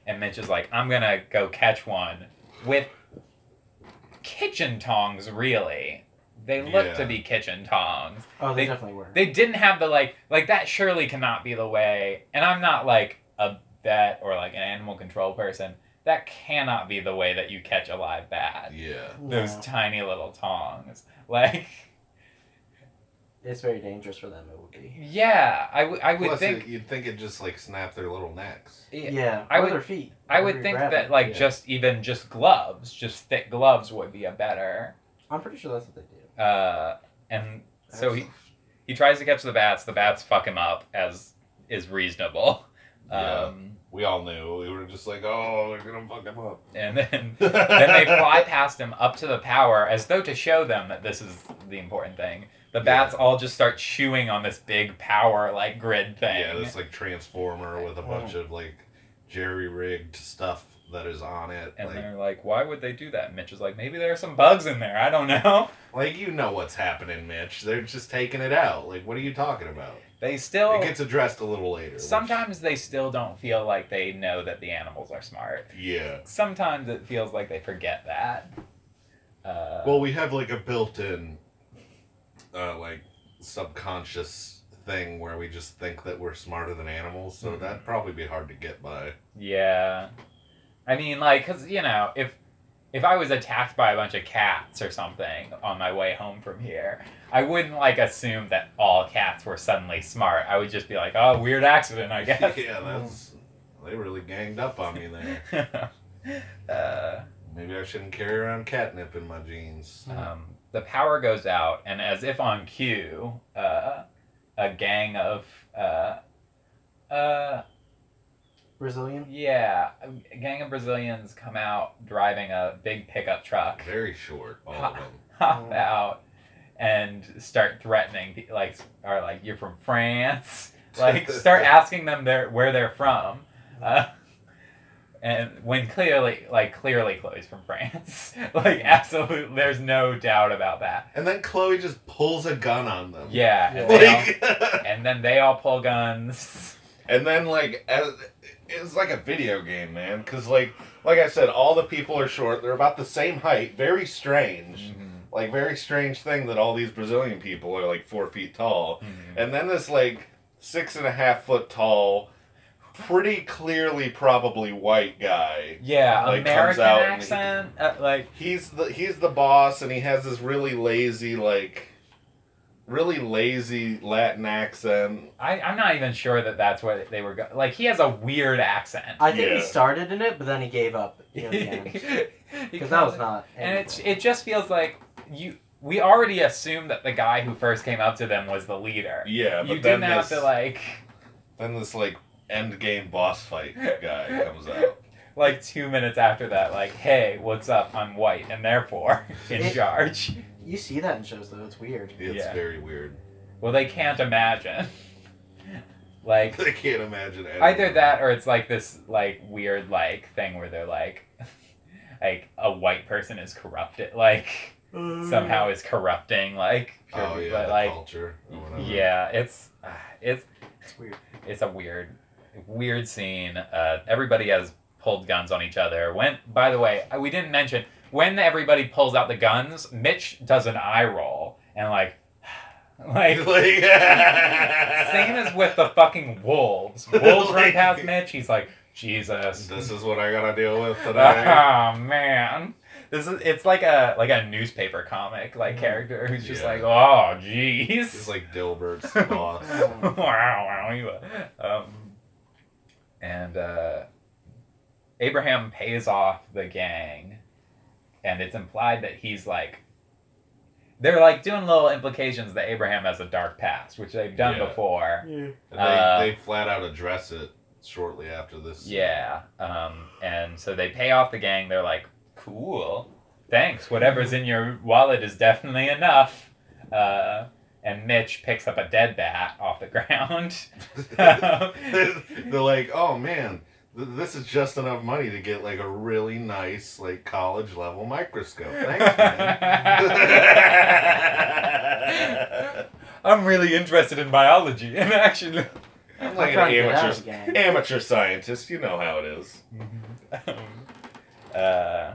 [SPEAKER 1] and Mitch is like, "I'm gonna go catch one with kitchen tongs." Really, they look
[SPEAKER 3] Yeah.
[SPEAKER 1] to be kitchen tongs.
[SPEAKER 2] Oh, they,
[SPEAKER 1] They-
[SPEAKER 2] definitely were.
[SPEAKER 1] They didn't have the like, like that. Surely cannot be the way. And I'm not like a vet or like an animal control person. That cannot be the way that you catch a live bat.
[SPEAKER 3] yeah.
[SPEAKER 1] Those
[SPEAKER 2] No.
[SPEAKER 1] tiny little tongs, like.
[SPEAKER 2] It's very dangerous for them. It would be.
[SPEAKER 1] Yeah, I would. I would
[SPEAKER 3] Plus,
[SPEAKER 1] think.
[SPEAKER 3] it, you'd think it just like snap their little necks.
[SPEAKER 1] Yeah,
[SPEAKER 2] Yeah,
[SPEAKER 1] I
[SPEAKER 2] or
[SPEAKER 1] would-
[SPEAKER 2] their feet.
[SPEAKER 1] I would think
[SPEAKER 2] grab
[SPEAKER 1] that like
[SPEAKER 3] yeah.
[SPEAKER 1] just even just gloves, just thick gloves would be a better.
[SPEAKER 2] I'm pretty sure that's what they do.
[SPEAKER 1] Uh, and so he he tries to catch the bats. The bats fuck him up, as is reasonable.
[SPEAKER 3] Yeah.
[SPEAKER 1] Um,
[SPEAKER 3] we all knew. We were just like, oh, they're gonna fuck him up.
[SPEAKER 1] and then then they fly past him up to the power as though to show them that this is the important thing. The bats all just start chewing on this big power like grid thing.
[SPEAKER 3] Yeah, this like transformer with a bunch of like jerry rigged stuff that is on it.
[SPEAKER 1] and
[SPEAKER 3] like,
[SPEAKER 1] they're like, "Why would they do that?" Mitch is like, "Maybe there are some bugs in there. I don't know."
[SPEAKER 3] like you know what's happening, Mitch. They're just taking it out. Like, what are you talking about?
[SPEAKER 1] They still
[SPEAKER 3] It gets addressed a little later. which-
[SPEAKER 1] sometimes they still don't feel like they know that the animals are smart.
[SPEAKER 3] yeah.
[SPEAKER 1] Sometimes it feels like they forget that. Uh,
[SPEAKER 3] Well, we have like a built-in, uh, like subconscious thing where we just think that we're smarter than animals. So
[SPEAKER 1] Mhm.
[SPEAKER 3] that'd probably be hard to get by.
[SPEAKER 1] yeah, I mean, like, cause you know, if if I was attacked by a bunch of cats or something on my way home from here, I wouldn't like assume that all cats were suddenly smart. I would just be like, "Oh, weird accident, I guess."
[SPEAKER 3] yeah, that's they really ganged up on me there.
[SPEAKER 1] uh,
[SPEAKER 3] Maybe I shouldn't carry around catnip in my jeans.
[SPEAKER 1] um, the power goes out, and as if on cue, uh, a gang of uh, uh,
[SPEAKER 2] Brazilian.
[SPEAKER 1] yeah, a gang of Brazilians come out driving a big pickup truck,
[SPEAKER 3] Very short, all
[SPEAKER 1] Ha-
[SPEAKER 3] of them.
[SPEAKER 1] hop
[SPEAKER 2] Mm.
[SPEAKER 1] out, and start threatening, like, are like, "You're from France." Like, start asking them their where they're from. Uh, and when clearly, like, clearly Chloe's from France. like, absolutely, there's no doubt about that.
[SPEAKER 3] And then Chloe just pulls a gun on them.
[SPEAKER 1] Yeah,
[SPEAKER 2] Yeah.
[SPEAKER 1] and, they all, and then they all pull guns.
[SPEAKER 3] and then like as, it's like a video game, man. Because like like I said, all the people are short. They're about the same height. Very strange. Mm-hmm. Like very strange thing that all these Brazilian people are like four feet tall. Mm-hmm. And then this like six and a half foot tall, pretty clearly probably white guy.
[SPEAKER 1] Yeah,
[SPEAKER 3] Like, comes
[SPEAKER 1] American
[SPEAKER 3] out and he-
[SPEAKER 1] accent. uh, like,
[SPEAKER 3] He's the he's the boss, and he has this really lazy like, really lazy Latin accent.
[SPEAKER 1] I, I'm not even sure that that's what they were. Go- like, he has a weird accent.
[SPEAKER 2] I think
[SPEAKER 3] Yeah.
[SPEAKER 2] he started in it, but then he gave up. Near the end.
[SPEAKER 1] Because
[SPEAKER 2] Because that was not.
[SPEAKER 1] and it's it just feels like you. We already assumed that the guy who first came up to them was the leader.
[SPEAKER 3] Yeah, but
[SPEAKER 1] you
[SPEAKER 3] then
[SPEAKER 1] didn't have to like
[SPEAKER 3] then this like end game boss fight guy comes out.
[SPEAKER 1] like two minutes after that, like, hey, what's up? I'm white and therefore in
[SPEAKER 2] It-
[SPEAKER 1] charge.
[SPEAKER 2] You see that in shows though. It's weird.
[SPEAKER 3] It's
[SPEAKER 1] Yeah.
[SPEAKER 3] very weird.
[SPEAKER 1] Well, they can't imagine. like
[SPEAKER 3] I can't imagine anything.
[SPEAKER 1] either that or it's like this like weird like thing where they're like like a white person is corrupted, like somehow is corrupting, like pure
[SPEAKER 3] Oh
[SPEAKER 1] people,
[SPEAKER 3] yeah, the
[SPEAKER 1] like
[SPEAKER 3] culture. Or whatever.
[SPEAKER 1] yeah, it's uh, it's
[SPEAKER 2] It's weird.
[SPEAKER 1] it's a weird weird scene. Uh, everybody has pulled guns on each other. When by the way, we didn't mention when everybody pulls out the guns, Mitch does an eye roll and like like
[SPEAKER 3] like,
[SPEAKER 1] same as with the fucking wolves. Wolves run
[SPEAKER 3] Like-
[SPEAKER 1] past Mitch. He's like Jesus.
[SPEAKER 3] This is what I gotta deal with today.
[SPEAKER 1] Oh man. This is it's like a like a newspaper comic like character who's just
[SPEAKER 3] Yeah.
[SPEAKER 1] like, oh jeez.
[SPEAKER 3] It's like Dilbert's boss.
[SPEAKER 1] Wow, wow, you, um, and uh, Abraham pays off the gang, and it's implied that he's like. They're like doing little implications that Abraham has a dark past, which they've done
[SPEAKER 3] Yeah.
[SPEAKER 1] before.
[SPEAKER 2] yeah.
[SPEAKER 3] And they,
[SPEAKER 1] Uh,
[SPEAKER 3] they flat out address it shortly after this.
[SPEAKER 1] Yeah, um, and so they pay off the gang. They're like, "Cool, thanks. Whatever's in your wallet is definitely enough." Uh, and Mitch picks up a dead bat off the ground.
[SPEAKER 3] They're like, oh man, th- this is just enough money to get like a really nice like college level microscope. Thanks, man.
[SPEAKER 1] I'm really interested in biology, and actually,
[SPEAKER 3] I'm like an
[SPEAKER 2] trying to get out
[SPEAKER 3] amateur
[SPEAKER 2] of the gang.
[SPEAKER 3] amateur scientist. You know how it is.
[SPEAKER 1] um, uh,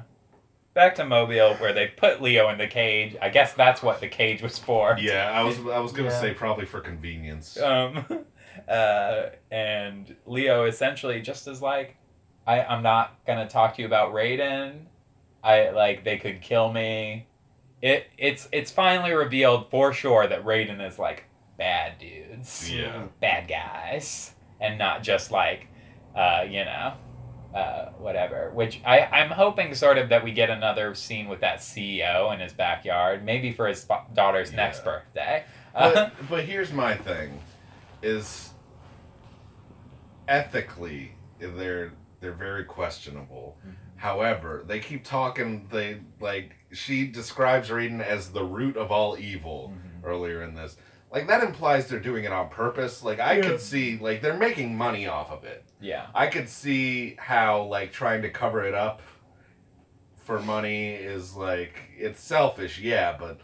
[SPEAKER 1] back to Mobile, where they put Leo in the cage. I guess that's what the cage was for.
[SPEAKER 3] Yeah, I was I was gonna
[SPEAKER 2] Yeah.
[SPEAKER 3] say probably for convenience.
[SPEAKER 1] Um, uh, and Leo essentially just is like, I, I'm not gonna talk to you about Reiden. I like they could kill me. It it's it's finally revealed for sure that Reiden is like bad dudes,
[SPEAKER 3] Yeah.
[SPEAKER 1] bad guys, and not just like, uh, you know, uh, whatever. Which I I'm hoping sort of that we get another scene with that CEO in his backyard, maybe for his daughter's next
[SPEAKER 3] Yeah.
[SPEAKER 1] birthday. Uh,
[SPEAKER 3] But, but here's my thing, is ethically they're they're very questionable.
[SPEAKER 1] Mhm.
[SPEAKER 3] However, they keep talking. They like she describes Reiden as the root of all evil
[SPEAKER 1] Mhm.
[SPEAKER 3] earlier in this. Like that implies they're doing it on purpose. Like I
[SPEAKER 2] Yeah.
[SPEAKER 3] could see like they're making money off of it.
[SPEAKER 1] yeah.
[SPEAKER 3] I could see how like trying to cover it up for money is like it's selfish, yeah, but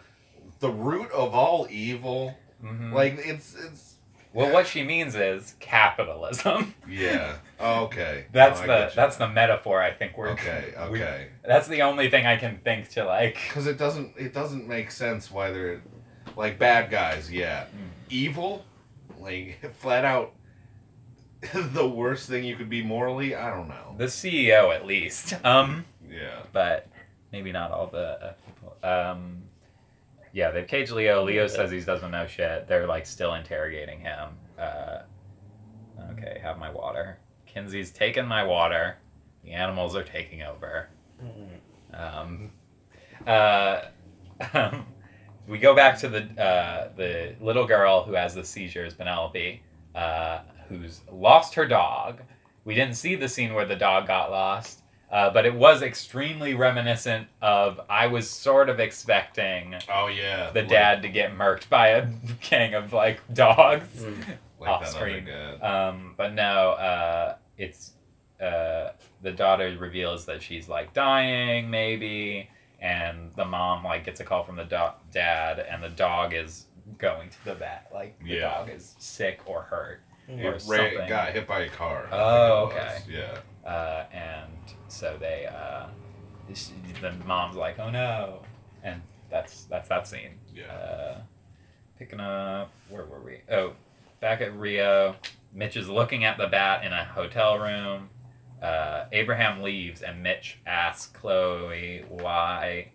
[SPEAKER 3] the root of all evil,
[SPEAKER 1] Mhm.
[SPEAKER 3] like it's it's
[SPEAKER 1] Well, what she means is capitalism.
[SPEAKER 3] yeah. Okay.
[SPEAKER 1] That's
[SPEAKER 3] No,
[SPEAKER 1] the that's the metaphor I think we're.
[SPEAKER 3] Okay,
[SPEAKER 1] we-
[SPEAKER 3] okay.
[SPEAKER 1] that's the only thing I can think to like.
[SPEAKER 3] Because it doesn't it doesn't make sense why they're like bad guys, yeah.
[SPEAKER 1] Mm.
[SPEAKER 3] Evil, like flat out the worst thing you could be morally. I don't know.
[SPEAKER 1] The CEO at least. Um,
[SPEAKER 3] Yeah.
[SPEAKER 1] but maybe not all the uh, people. Um, yeah, they've caged Leo. Leo says he doesn't know shit. They're like still interrogating him. Uh, okay, have my water. Kinsey's taken my water. The animals are taking over.
[SPEAKER 2] Mhm.
[SPEAKER 1] Um, uh, um, we go back to the uh, the little girl who has the seizures, Penelope, uh, who's lost her dog. We didn't see the scene where the dog got lost, uh, but it was extremely reminiscent of. I was sort of expecting
[SPEAKER 3] Oh yeah.
[SPEAKER 1] the
[SPEAKER 3] like-
[SPEAKER 1] dad to get murked by a gang of like dogs
[SPEAKER 2] Mm.
[SPEAKER 3] like
[SPEAKER 1] off screen. Um, but no, uh, it's uh, the daughter reveals that she's like dying, maybe, and the mom like gets a call from the do- dad, and the dog is going to the vet. Like the
[SPEAKER 3] Yeah.
[SPEAKER 1] dog is sick or hurt,
[SPEAKER 2] Mhm.
[SPEAKER 1] or
[SPEAKER 3] It Ray
[SPEAKER 1] something.
[SPEAKER 3] got hit by a car. I
[SPEAKER 1] Oh,
[SPEAKER 3] it was.
[SPEAKER 1] okay.
[SPEAKER 3] Yeah.
[SPEAKER 1] uh, and so they uh, this- the mom's like, oh no, and that's that's that scene.
[SPEAKER 3] Yeah.
[SPEAKER 1] Uh, picking up, where were we? Oh, back at Rio. Mitch is looking at the bat in a hotel room. Uh, Abraham leaves, and Mitch asks Chloe why.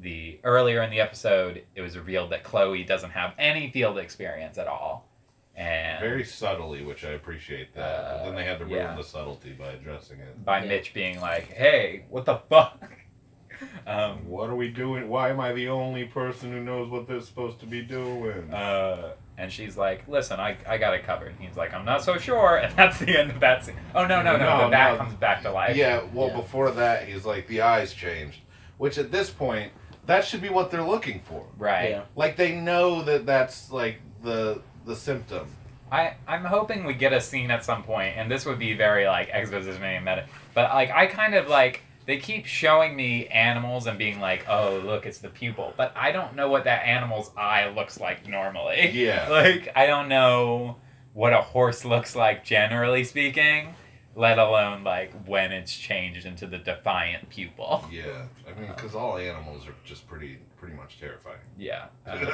[SPEAKER 1] The earlier in the episode, it was revealed that Chloe doesn't have any field experience at all, and
[SPEAKER 3] Very subtly, which I appreciate that. but then they had to ruin
[SPEAKER 1] yeah.
[SPEAKER 3] the subtlety by addressing it.
[SPEAKER 1] by
[SPEAKER 2] Yeah.
[SPEAKER 1] Mitch being like, "Hey, what the fuck?" Um,
[SPEAKER 3] What are we doing? Why am I the only person who knows what they're supposed to be doing?
[SPEAKER 1] Uh, and she's like, "Listen, I, I got it covered." And he's like, "I'm not so sure," and that's the end of that scene. Oh no, no, no!
[SPEAKER 3] No,
[SPEAKER 1] the bat
[SPEAKER 3] no.
[SPEAKER 1] comes back to life.
[SPEAKER 3] yeah, well,
[SPEAKER 2] Yeah.
[SPEAKER 3] before that, he's like, the eyes changed. Which at this point, that should be what they're looking for.
[SPEAKER 1] Right.
[SPEAKER 2] Yeah.
[SPEAKER 3] Like, they know that that's, like, the the symptom.
[SPEAKER 1] I I'm hoping we get a scene at some point, and this would be very like exposition and meta. But like, I kind of like they keep showing me animals and being like, "Oh, look, it's the pupil," but I don't know what that animal's eye looks like normally.
[SPEAKER 3] Yeah.
[SPEAKER 1] Like I don't know what a horse looks like generally speaking, let alone like when it's changed into the defiant pupil.
[SPEAKER 3] Yeah, I mean, because all animals are just pretty, pretty much terrifying.
[SPEAKER 1] Yeah. Um,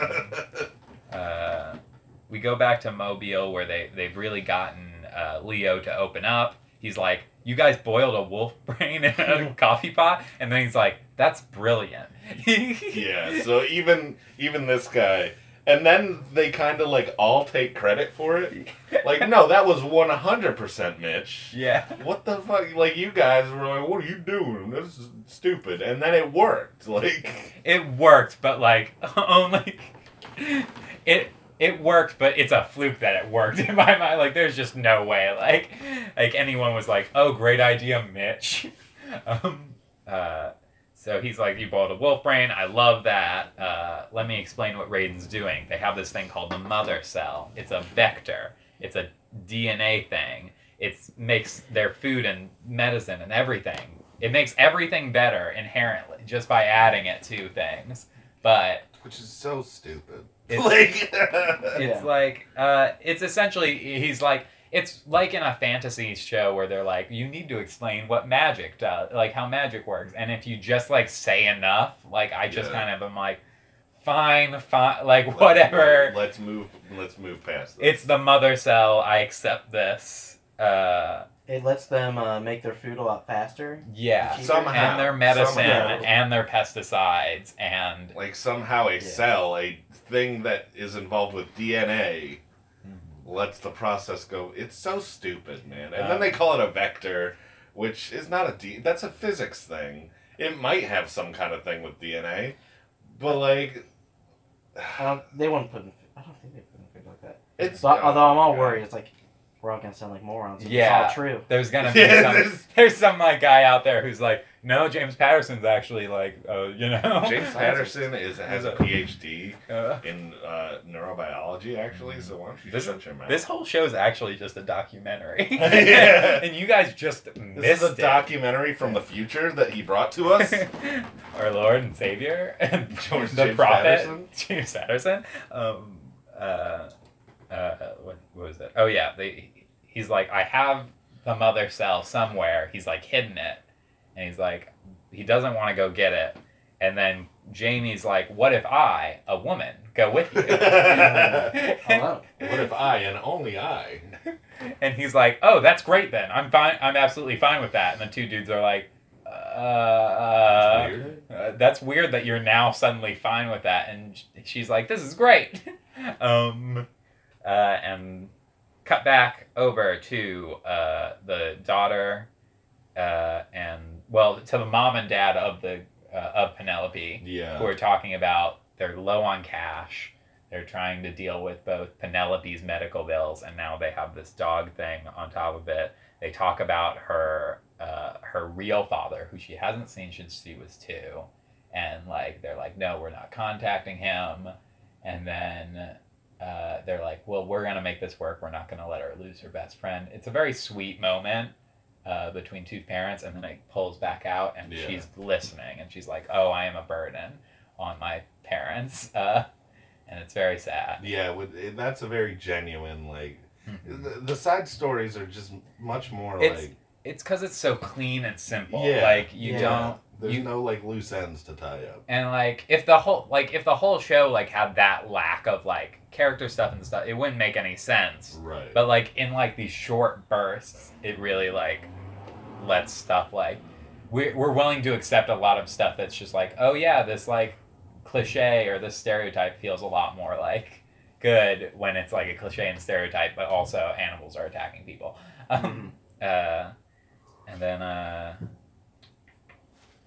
[SPEAKER 1] uh, we go back to Mobile where they they've really gotten uh, Leo to open up. He's like, "You guys boiled a wolf brain in a coffee pot," and then he's like, "That's brilliant."
[SPEAKER 3] yeah. So even even this guy, and then they kind of like all take credit for it. Like, no, that was one hundred percent Mitch.
[SPEAKER 1] Yeah.
[SPEAKER 3] What the fuck? Like, you guys were like, "What are you doing? This is stupid," and then it worked. Like,
[SPEAKER 1] It worked, but like oh only it it worked, but it's a fluke that it worked in my mind. Like there's just no way like like anyone was like, "Oh, great idea, Mitch." um uh so he's like, "You boiled a wolf brain. I love that. Uh, let me explain what Reiden's doing. They have this thing called the mother cell. It's a vector. It's a DNA thing. It makes their food and medicine and everything. It makes everything better inherently just by adding it to things. But
[SPEAKER 3] which is so stupid.
[SPEAKER 1] It's-
[SPEAKER 3] like,
[SPEAKER 1] it's
[SPEAKER 2] Yeah.
[SPEAKER 1] like uh, it's essentially he's like it's like in a fantasy show where they're like you need to explain what magic does like how magic works and if you just like say enough like i just
[SPEAKER 3] Yeah.
[SPEAKER 1] kind of am like fine fine like whatever
[SPEAKER 3] Let's move. Let's move past this.
[SPEAKER 1] it's the mother cell i accept this uh
[SPEAKER 2] It lets them uh, make their food a lot faster.
[SPEAKER 1] yeah
[SPEAKER 3] Somehow.
[SPEAKER 1] and their medicine
[SPEAKER 3] Somehow.
[SPEAKER 1] and their pesticides and
[SPEAKER 3] like somehow a
[SPEAKER 2] Yeah.
[SPEAKER 3] cell, a thing that is involved with DNA, lets the process go. It's so stupid, man. And then they call it a vector, which is not a D. That's a physics thing. It might have some kind of thing with DNA, but like,
[SPEAKER 2] I they wouldn't put in. I don't think they put in food like that.
[SPEAKER 3] it's.
[SPEAKER 2] So, although I'm all
[SPEAKER 3] God.
[SPEAKER 2] worried, it's like we're all gonna sound like morons. if
[SPEAKER 1] Yeah.
[SPEAKER 2] it's all true.
[SPEAKER 1] There's gonna be
[SPEAKER 3] Yeah,
[SPEAKER 1] some.
[SPEAKER 3] there's-
[SPEAKER 1] There's some like guy out there who's like, no, James Patterson's actually like, uh, you know.
[SPEAKER 3] James Patterson is has a PhD
[SPEAKER 1] Uh,
[SPEAKER 3] in uh, neurobiology, actually. So why don't you
[SPEAKER 1] This-
[SPEAKER 3] shut your mouth?
[SPEAKER 1] this whole show is actually just a documentary.
[SPEAKER 3] Yeah.
[SPEAKER 1] and you guys just
[SPEAKER 3] This
[SPEAKER 1] missed
[SPEAKER 3] is a
[SPEAKER 1] it.
[SPEAKER 3] documentary from the future that he brought to us.
[SPEAKER 1] Our Lord and Savior, and
[SPEAKER 3] George
[SPEAKER 1] the
[SPEAKER 3] James
[SPEAKER 1] prophet,
[SPEAKER 3] Patterson?
[SPEAKER 1] James Patterson. Um, uh, uh, what, what was it? Oh yeah, they, he's like, I have the mother cell somewhere. He's like hidden it, and he's like, he doesn't want to go get it. And then Jamie's like, what if I, a woman, go with you?
[SPEAKER 2] Hello.
[SPEAKER 3] What if I and only I?
[SPEAKER 1] And he's like, "Oh, that's great then. I'm fine. I'm absolutely fine with that." And the two dudes are like, "Uh, uh,
[SPEAKER 3] Weird.
[SPEAKER 1] uh, that's weird that you're now suddenly fine with that." And she's like, "This is great." um, uh, and cut back over to uh, the daughter, uh, and well, to the mom and dad of the uh, of Penelope
[SPEAKER 3] Yeah.
[SPEAKER 1] who are talking about they're low on cash. They're trying to deal with both Penelope's medical bills and now they have this dog thing on top of it. They talk about her uh, her real father, who she hasn't seen since she was two, and like they're like, no, we're not contacting him. And then uh, they're like, well, we're gonna make this work. We're not gonna let her lose her best friend. It's a very sweet moment uh, between two parents, and then it pulls back out, and
[SPEAKER 3] Yeah.
[SPEAKER 1] she's listening, and she's like, "Oh, I am a burden on my parents," uh, and it's very sad.
[SPEAKER 3] Yeah, with, that's a very genuine like.
[SPEAKER 1] Mhm.
[SPEAKER 3] The, the side stories are just much more
[SPEAKER 1] It's-
[SPEAKER 3] like
[SPEAKER 1] It's because it's so clean and simple.
[SPEAKER 3] Yeah.
[SPEAKER 1] Like you
[SPEAKER 2] Yeah.
[SPEAKER 1] don't,
[SPEAKER 3] there's
[SPEAKER 1] you-
[SPEAKER 3] no like loose ends to tie up.
[SPEAKER 1] and like if the whole like if the whole show like had that lack of like character stuff and stuff, it wouldn't make any sense.
[SPEAKER 3] Right.
[SPEAKER 1] But like in like these short bursts, it really like lets stuff like we're we're willing to accept a lot of stuff that's just like oh yeah this like cliche or this stereotype feels a lot more like good when it's like a cliche and stereotype, but also animals are attacking people. Um, uh, and then uh,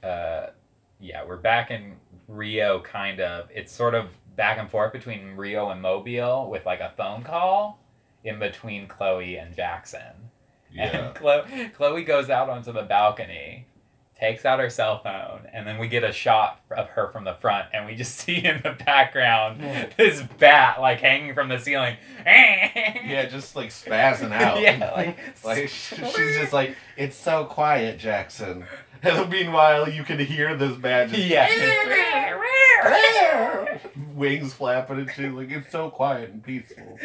[SPEAKER 1] uh, yeah, we're back in Rio. Kind of, it's sort of back and forth between Rio and Mobile with like a phone call in between Chloe and Jackson.
[SPEAKER 3] yeah.
[SPEAKER 1] And Chloe, Chloe goes out onto the balcony, takes out her cell phone, and then we get a shot of her from the front, and we just see in the background this bat like hanging from the ceiling.
[SPEAKER 3] yeah, just like spazzing out.
[SPEAKER 1] yeah, like,
[SPEAKER 3] Like she's just like, it's so quiet, Jackson. And meanwhile, you can hear this just
[SPEAKER 1] yeah.
[SPEAKER 3] wings flapping and shit. Like it's so quiet and peaceful.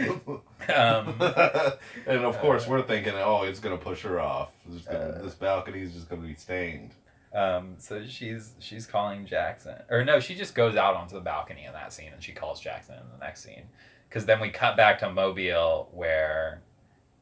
[SPEAKER 1] um,
[SPEAKER 3] and of course, we're thinking, oh, it's gonna push her off. Gonna-
[SPEAKER 1] Uh,
[SPEAKER 3] this balcony is just gonna be stained.
[SPEAKER 1] um, so she's she's calling Jackson, or no, she just goes out onto the balcony in that scene, and she calls Jackson in the next scene. Because then we cut back to Mobile, where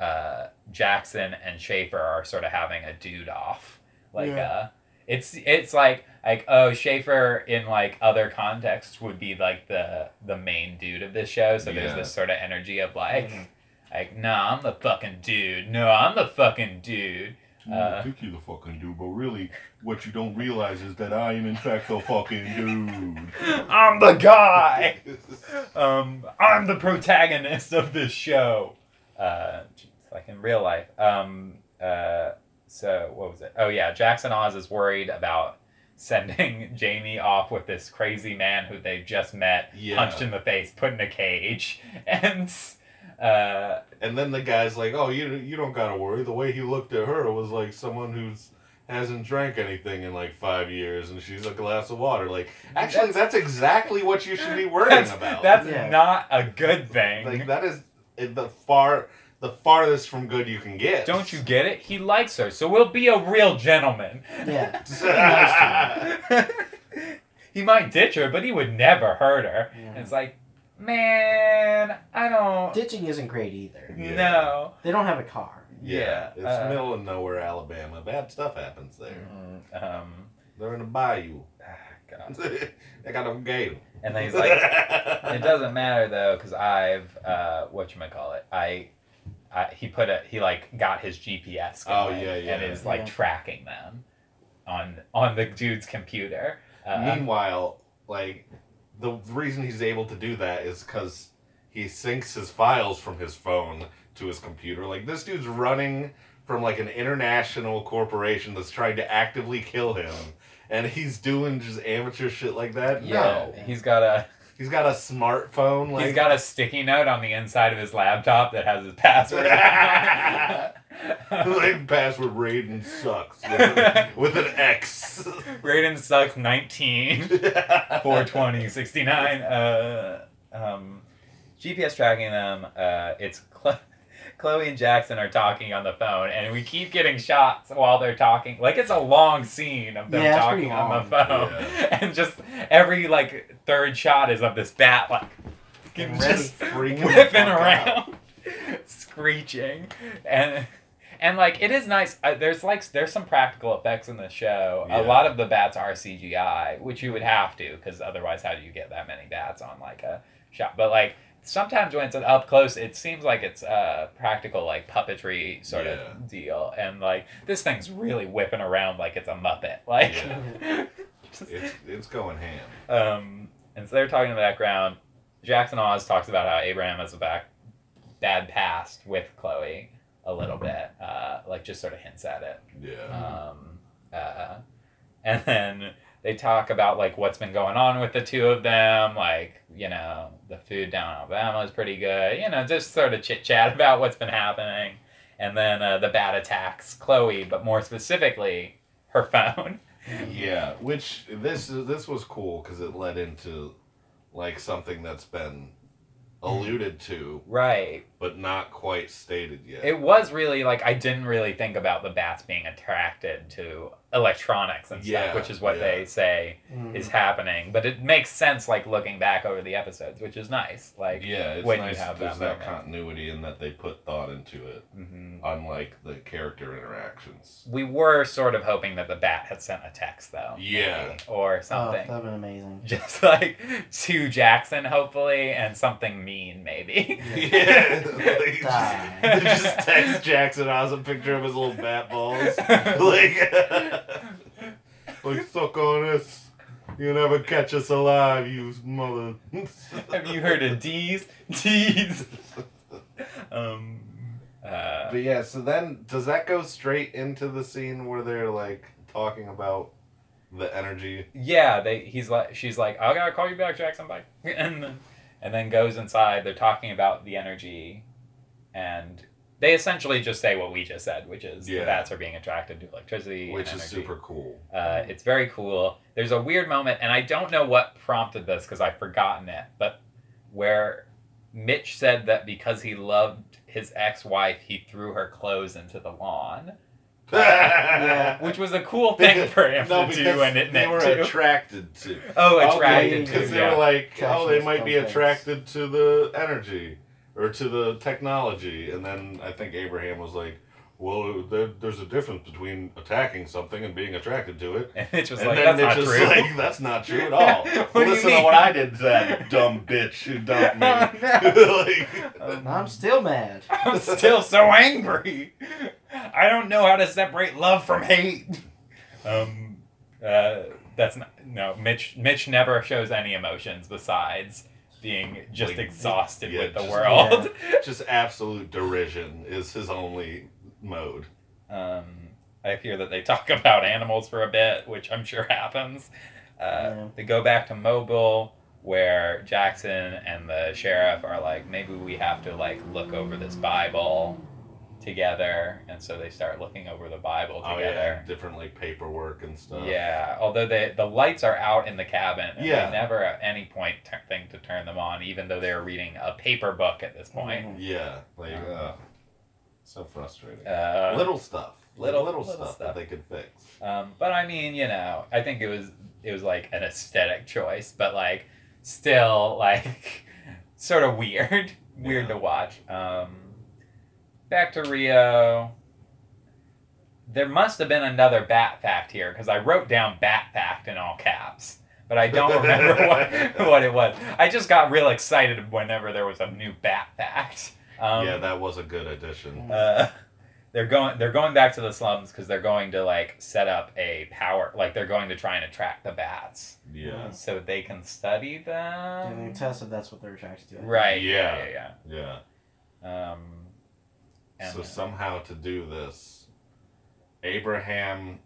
[SPEAKER 1] uh, Jackson and Schaefer are sort of having a dude off. Like,
[SPEAKER 2] Yeah.
[SPEAKER 1] uh, it's it's like like oh Schaefer in like other contexts would be like the the main dude of this show. So there's this sort of energy of like
[SPEAKER 2] Mhm.
[SPEAKER 1] like no, I'm the fucking dude. No, I'm the fucking dude. Uh,
[SPEAKER 3] think you're the fucking dude, but really, what you don't realize is that I am in fact the fucking dude.
[SPEAKER 1] I'm the guy. Um, I'm the protagonist of this show. Uh, like in real life. Um, uh, so what was it? Oh yeah, Jackson Oz is worried about sending Jamie off with this crazy man who they've just met,
[SPEAKER 3] Yeah.
[SPEAKER 1] punched in the face, put in a cage, and uh,
[SPEAKER 3] And then the guy's like, "Oh, you you don't gotta worry. The way he looked at her was like someone who's hasn't drank anything in like five years, and she's a glass of water. Like, actually, that's, exactly what you should be worrying
[SPEAKER 1] that's,
[SPEAKER 3] about.
[SPEAKER 1] that's
[SPEAKER 2] Yeah.
[SPEAKER 1] not a good thing.
[SPEAKER 3] like that is the far the farthest from good you can get.
[SPEAKER 1] Don't you get it? He likes her, so we'll be a real gentleman.
[SPEAKER 2] Yeah.
[SPEAKER 1] he might ditch her, but he would never hurt her.
[SPEAKER 2] Yeah.
[SPEAKER 1] And it's like, man, I don't.
[SPEAKER 2] Ditching isn't great either.
[SPEAKER 3] Yeah.
[SPEAKER 1] No.
[SPEAKER 2] They don't have a car.
[SPEAKER 3] Yeah,
[SPEAKER 1] Yeah,
[SPEAKER 3] it's
[SPEAKER 1] uh,
[SPEAKER 3] middle of nowhere, Alabama. Bad stuff happens there.
[SPEAKER 1] Mm, Um,
[SPEAKER 3] They're in a bayou.
[SPEAKER 1] God.
[SPEAKER 3] they got a gator.
[SPEAKER 1] And then he's like, it doesn't matter though, because I've uh, what you might call it. I, I he put a he like got his GPS
[SPEAKER 3] Oh,
[SPEAKER 1] going
[SPEAKER 3] yeah, yeah.
[SPEAKER 1] and is like
[SPEAKER 2] Yeah.
[SPEAKER 1] tracking them on on the dude's computer. Uh,
[SPEAKER 3] Meanwhile, like the reason he's able to do that is because he syncs his files from his phone to his computer. Like this dude's running from like an international corporation that's trying to actively kill him, and he's doing just amateur shit like that.
[SPEAKER 1] yeah,
[SPEAKER 3] No,
[SPEAKER 1] he's got a
[SPEAKER 3] he's got a smartphone. Like
[SPEAKER 1] he's got a sticky note on the inside of his laptop that has his password.
[SPEAKER 3] like password Reiden sucks with, with an X.
[SPEAKER 1] Reiden sucks 19. 420 69 uh um gps tracking them uh it's Chlo- chloe and jackson are talking on the phone and we keep getting shots while they're talking. Like it's a long scene of them
[SPEAKER 2] Yeah,
[SPEAKER 1] talking on the
[SPEAKER 2] long.
[SPEAKER 1] phone. And just every like third shot is of this bat like
[SPEAKER 2] Getting
[SPEAKER 1] just.
[SPEAKER 3] Freaking
[SPEAKER 1] whipping around screeching. And and like it is nice. Uh, there's like there's some practical effects in the show.
[SPEAKER 3] Yeah.
[SPEAKER 1] a lot of the bats are cgi which you would have to because otherwise how do you get that many bats on like a shot? But like sometimes when it's an up close it seems like it's a practical like puppetry sort
[SPEAKER 3] Yeah.
[SPEAKER 1] of deal and like this thing's really whipping around like it's a muppet like just-
[SPEAKER 3] It's it's going ham.
[SPEAKER 1] um, and so they're talking in the background. Jackson Oz talks about how Abraham has a back bad past with Chloe a little bit, uh, like just sort of hints at it.
[SPEAKER 3] Yeah.
[SPEAKER 1] Um, uh, and then they talk about like what's been going on with the two of them, like you know the food down in Alabama is pretty good, you know, just sort of chit chat about what's been happening. And then uh, the bat attacks Chloe, but more specifically her phone.
[SPEAKER 3] Yeah, which this this was cool because it led into like something that's been alluded to
[SPEAKER 1] Right.
[SPEAKER 3] but not quite stated yet.
[SPEAKER 1] It was really like I didn't really think about the bats being attracted to electronics and stuff,
[SPEAKER 3] Yeah,
[SPEAKER 1] which is what
[SPEAKER 3] yeah.
[SPEAKER 1] they say
[SPEAKER 2] Mm.
[SPEAKER 1] is happening. But it makes sense like looking back over the episodes, which is nice. Like
[SPEAKER 3] yeah, it's
[SPEAKER 1] when you have
[SPEAKER 3] there's
[SPEAKER 1] that
[SPEAKER 3] that, continuity and that they put thought into it,
[SPEAKER 1] mhm.
[SPEAKER 3] unlike the character interactions.
[SPEAKER 1] we were sort of hoping that the bat had sent a text though,
[SPEAKER 3] Yeah.
[SPEAKER 1] maybe, or
[SPEAKER 2] Oh,
[SPEAKER 1] something.
[SPEAKER 2] that'd been amazing.
[SPEAKER 1] Just like to Jackson, hopefully, and something mean, maybe.
[SPEAKER 3] Yeah, like,
[SPEAKER 2] Die.
[SPEAKER 3] they just text Jackson Oz a picture of his little bat balls, like, like suck on us. You never catch us alive, you mother.
[SPEAKER 1] Have you heard of D's? D's. um. Uh,
[SPEAKER 3] But yeah, so then does that go straight into the scene where they're like talking about the energy?
[SPEAKER 1] yeah, they. He's like, she's like, I gotta call you back, Jackson. Bye. And then, and then goes inside. They're talking about the energy, and they essentially just say what we just said, which is
[SPEAKER 3] Yeah.
[SPEAKER 1] the bats are being attracted to electricity, and
[SPEAKER 3] which is super cool.
[SPEAKER 1] Uh, it's very cool. There's a weird moment, and I don't know what prompted this because I've forgotten it, but where Mitch said that because he loved his ex-wife, he threw her clothes into the lawn,
[SPEAKER 2] Yeah.
[SPEAKER 1] which was a cool thing for him
[SPEAKER 3] no,
[SPEAKER 1] to do, and it
[SPEAKER 3] they
[SPEAKER 1] meant
[SPEAKER 3] were
[SPEAKER 1] to.
[SPEAKER 3] attracted to.
[SPEAKER 1] oh,
[SPEAKER 2] Okay,
[SPEAKER 1] attracted
[SPEAKER 3] because
[SPEAKER 1] to.
[SPEAKER 3] they
[SPEAKER 1] Yeah.
[SPEAKER 3] were like,
[SPEAKER 2] Attraction
[SPEAKER 3] oh, they might be
[SPEAKER 2] things.
[SPEAKER 3] attracted to the energy or to the technology, and then I think Abraham was like, well, there, there's a difference between attacking something and being attracted to it.
[SPEAKER 1] and it's just
[SPEAKER 3] and
[SPEAKER 1] like,
[SPEAKER 3] then
[SPEAKER 1] "That's
[SPEAKER 3] Mitch
[SPEAKER 1] not true."
[SPEAKER 3] like, that's not true at all.
[SPEAKER 1] What do you
[SPEAKER 3] Listen to what I did to that dumb bitch who dumped me. like,
[SPEAKER 2] I'm still mad.
[SPEAKER 1] I'm still so angry. I don't know how to separate love from hate. Um, uh, that's not no. Mitch. Mitch never shows any emotions besides being just
[SPEAKER 3] Like,
[SPEAKER 1] exhausted
[SPEAKER 3] yeah,
[SPEAKER 1] with the
[SPEAKER 3] just-
[SPEAKER 1] world.
[SPEAKER 3] just absolute derision is his only mode.
[SPEAKER 1] Um, I hear that they talk about animals for a bit, which I'm sure happens. Uh,
[SPEAKER 2] Yeah.
[SPEAKER 1] They go back to Mobile, where Jackson and the sheriff are like, maybe we have to like look over this Bible together, and so they start looking over the Bible together
[SPEAKER 3] Oh yeah, different like paperwork and stuff.
[SPEAKER 1] Yeah, although they the lights are out in the cabin, and
[SPEAKER 3] Yeah.
[SPEAKER 1] they never at any point t- think to turn them on, even though they're reading a paper book at this point.
[SPEAKER 2] Mhm.
[SPEAKER 3] Yeah, like uh, so frustrating.
[SPEAKER 1] Uh,
[SPEAKER 3] little stuff, little little,
[SPEAKER 1] little
[SPEAKER 3] stuff,
[SPEAKER 1] stuff.
[SPEAKER 3] that they could fix.
[SPEAKER 1] Um, but I mean, you know, I think it was it was like an aesthetic choice, but like still like sort of weird, weird
[SPEAKER 3] Yeah.
[SPEAKER 1] to watch. Um, back to Rio. There must have been another bat fact here because I wrote down bat fact in all caps, but I don't remember what what it was. I just got real excited whenever there was a new bat fact. Um,
[SPEAKER 3] yeah, that was a good addition.
[SPEAKER 1] uh, they're going they're going back to the slums because they're going to like set up a power like they're going to try and attract the bats
[SPEAKER 3] Yeah,
[SPEAKER 1] so they can study them.
[SPEAKER 2] Yeah, they test if that's what they're attracted to. Do.
[SPEAKER 1] Right
[SPEAKER 3] Yeah.
[SPEAKER 1] yeah
[SPEAKER 3] yeah.
[SPEAKER 1] yeah um
[SPEAKER 3] So somehow to do this, Abraham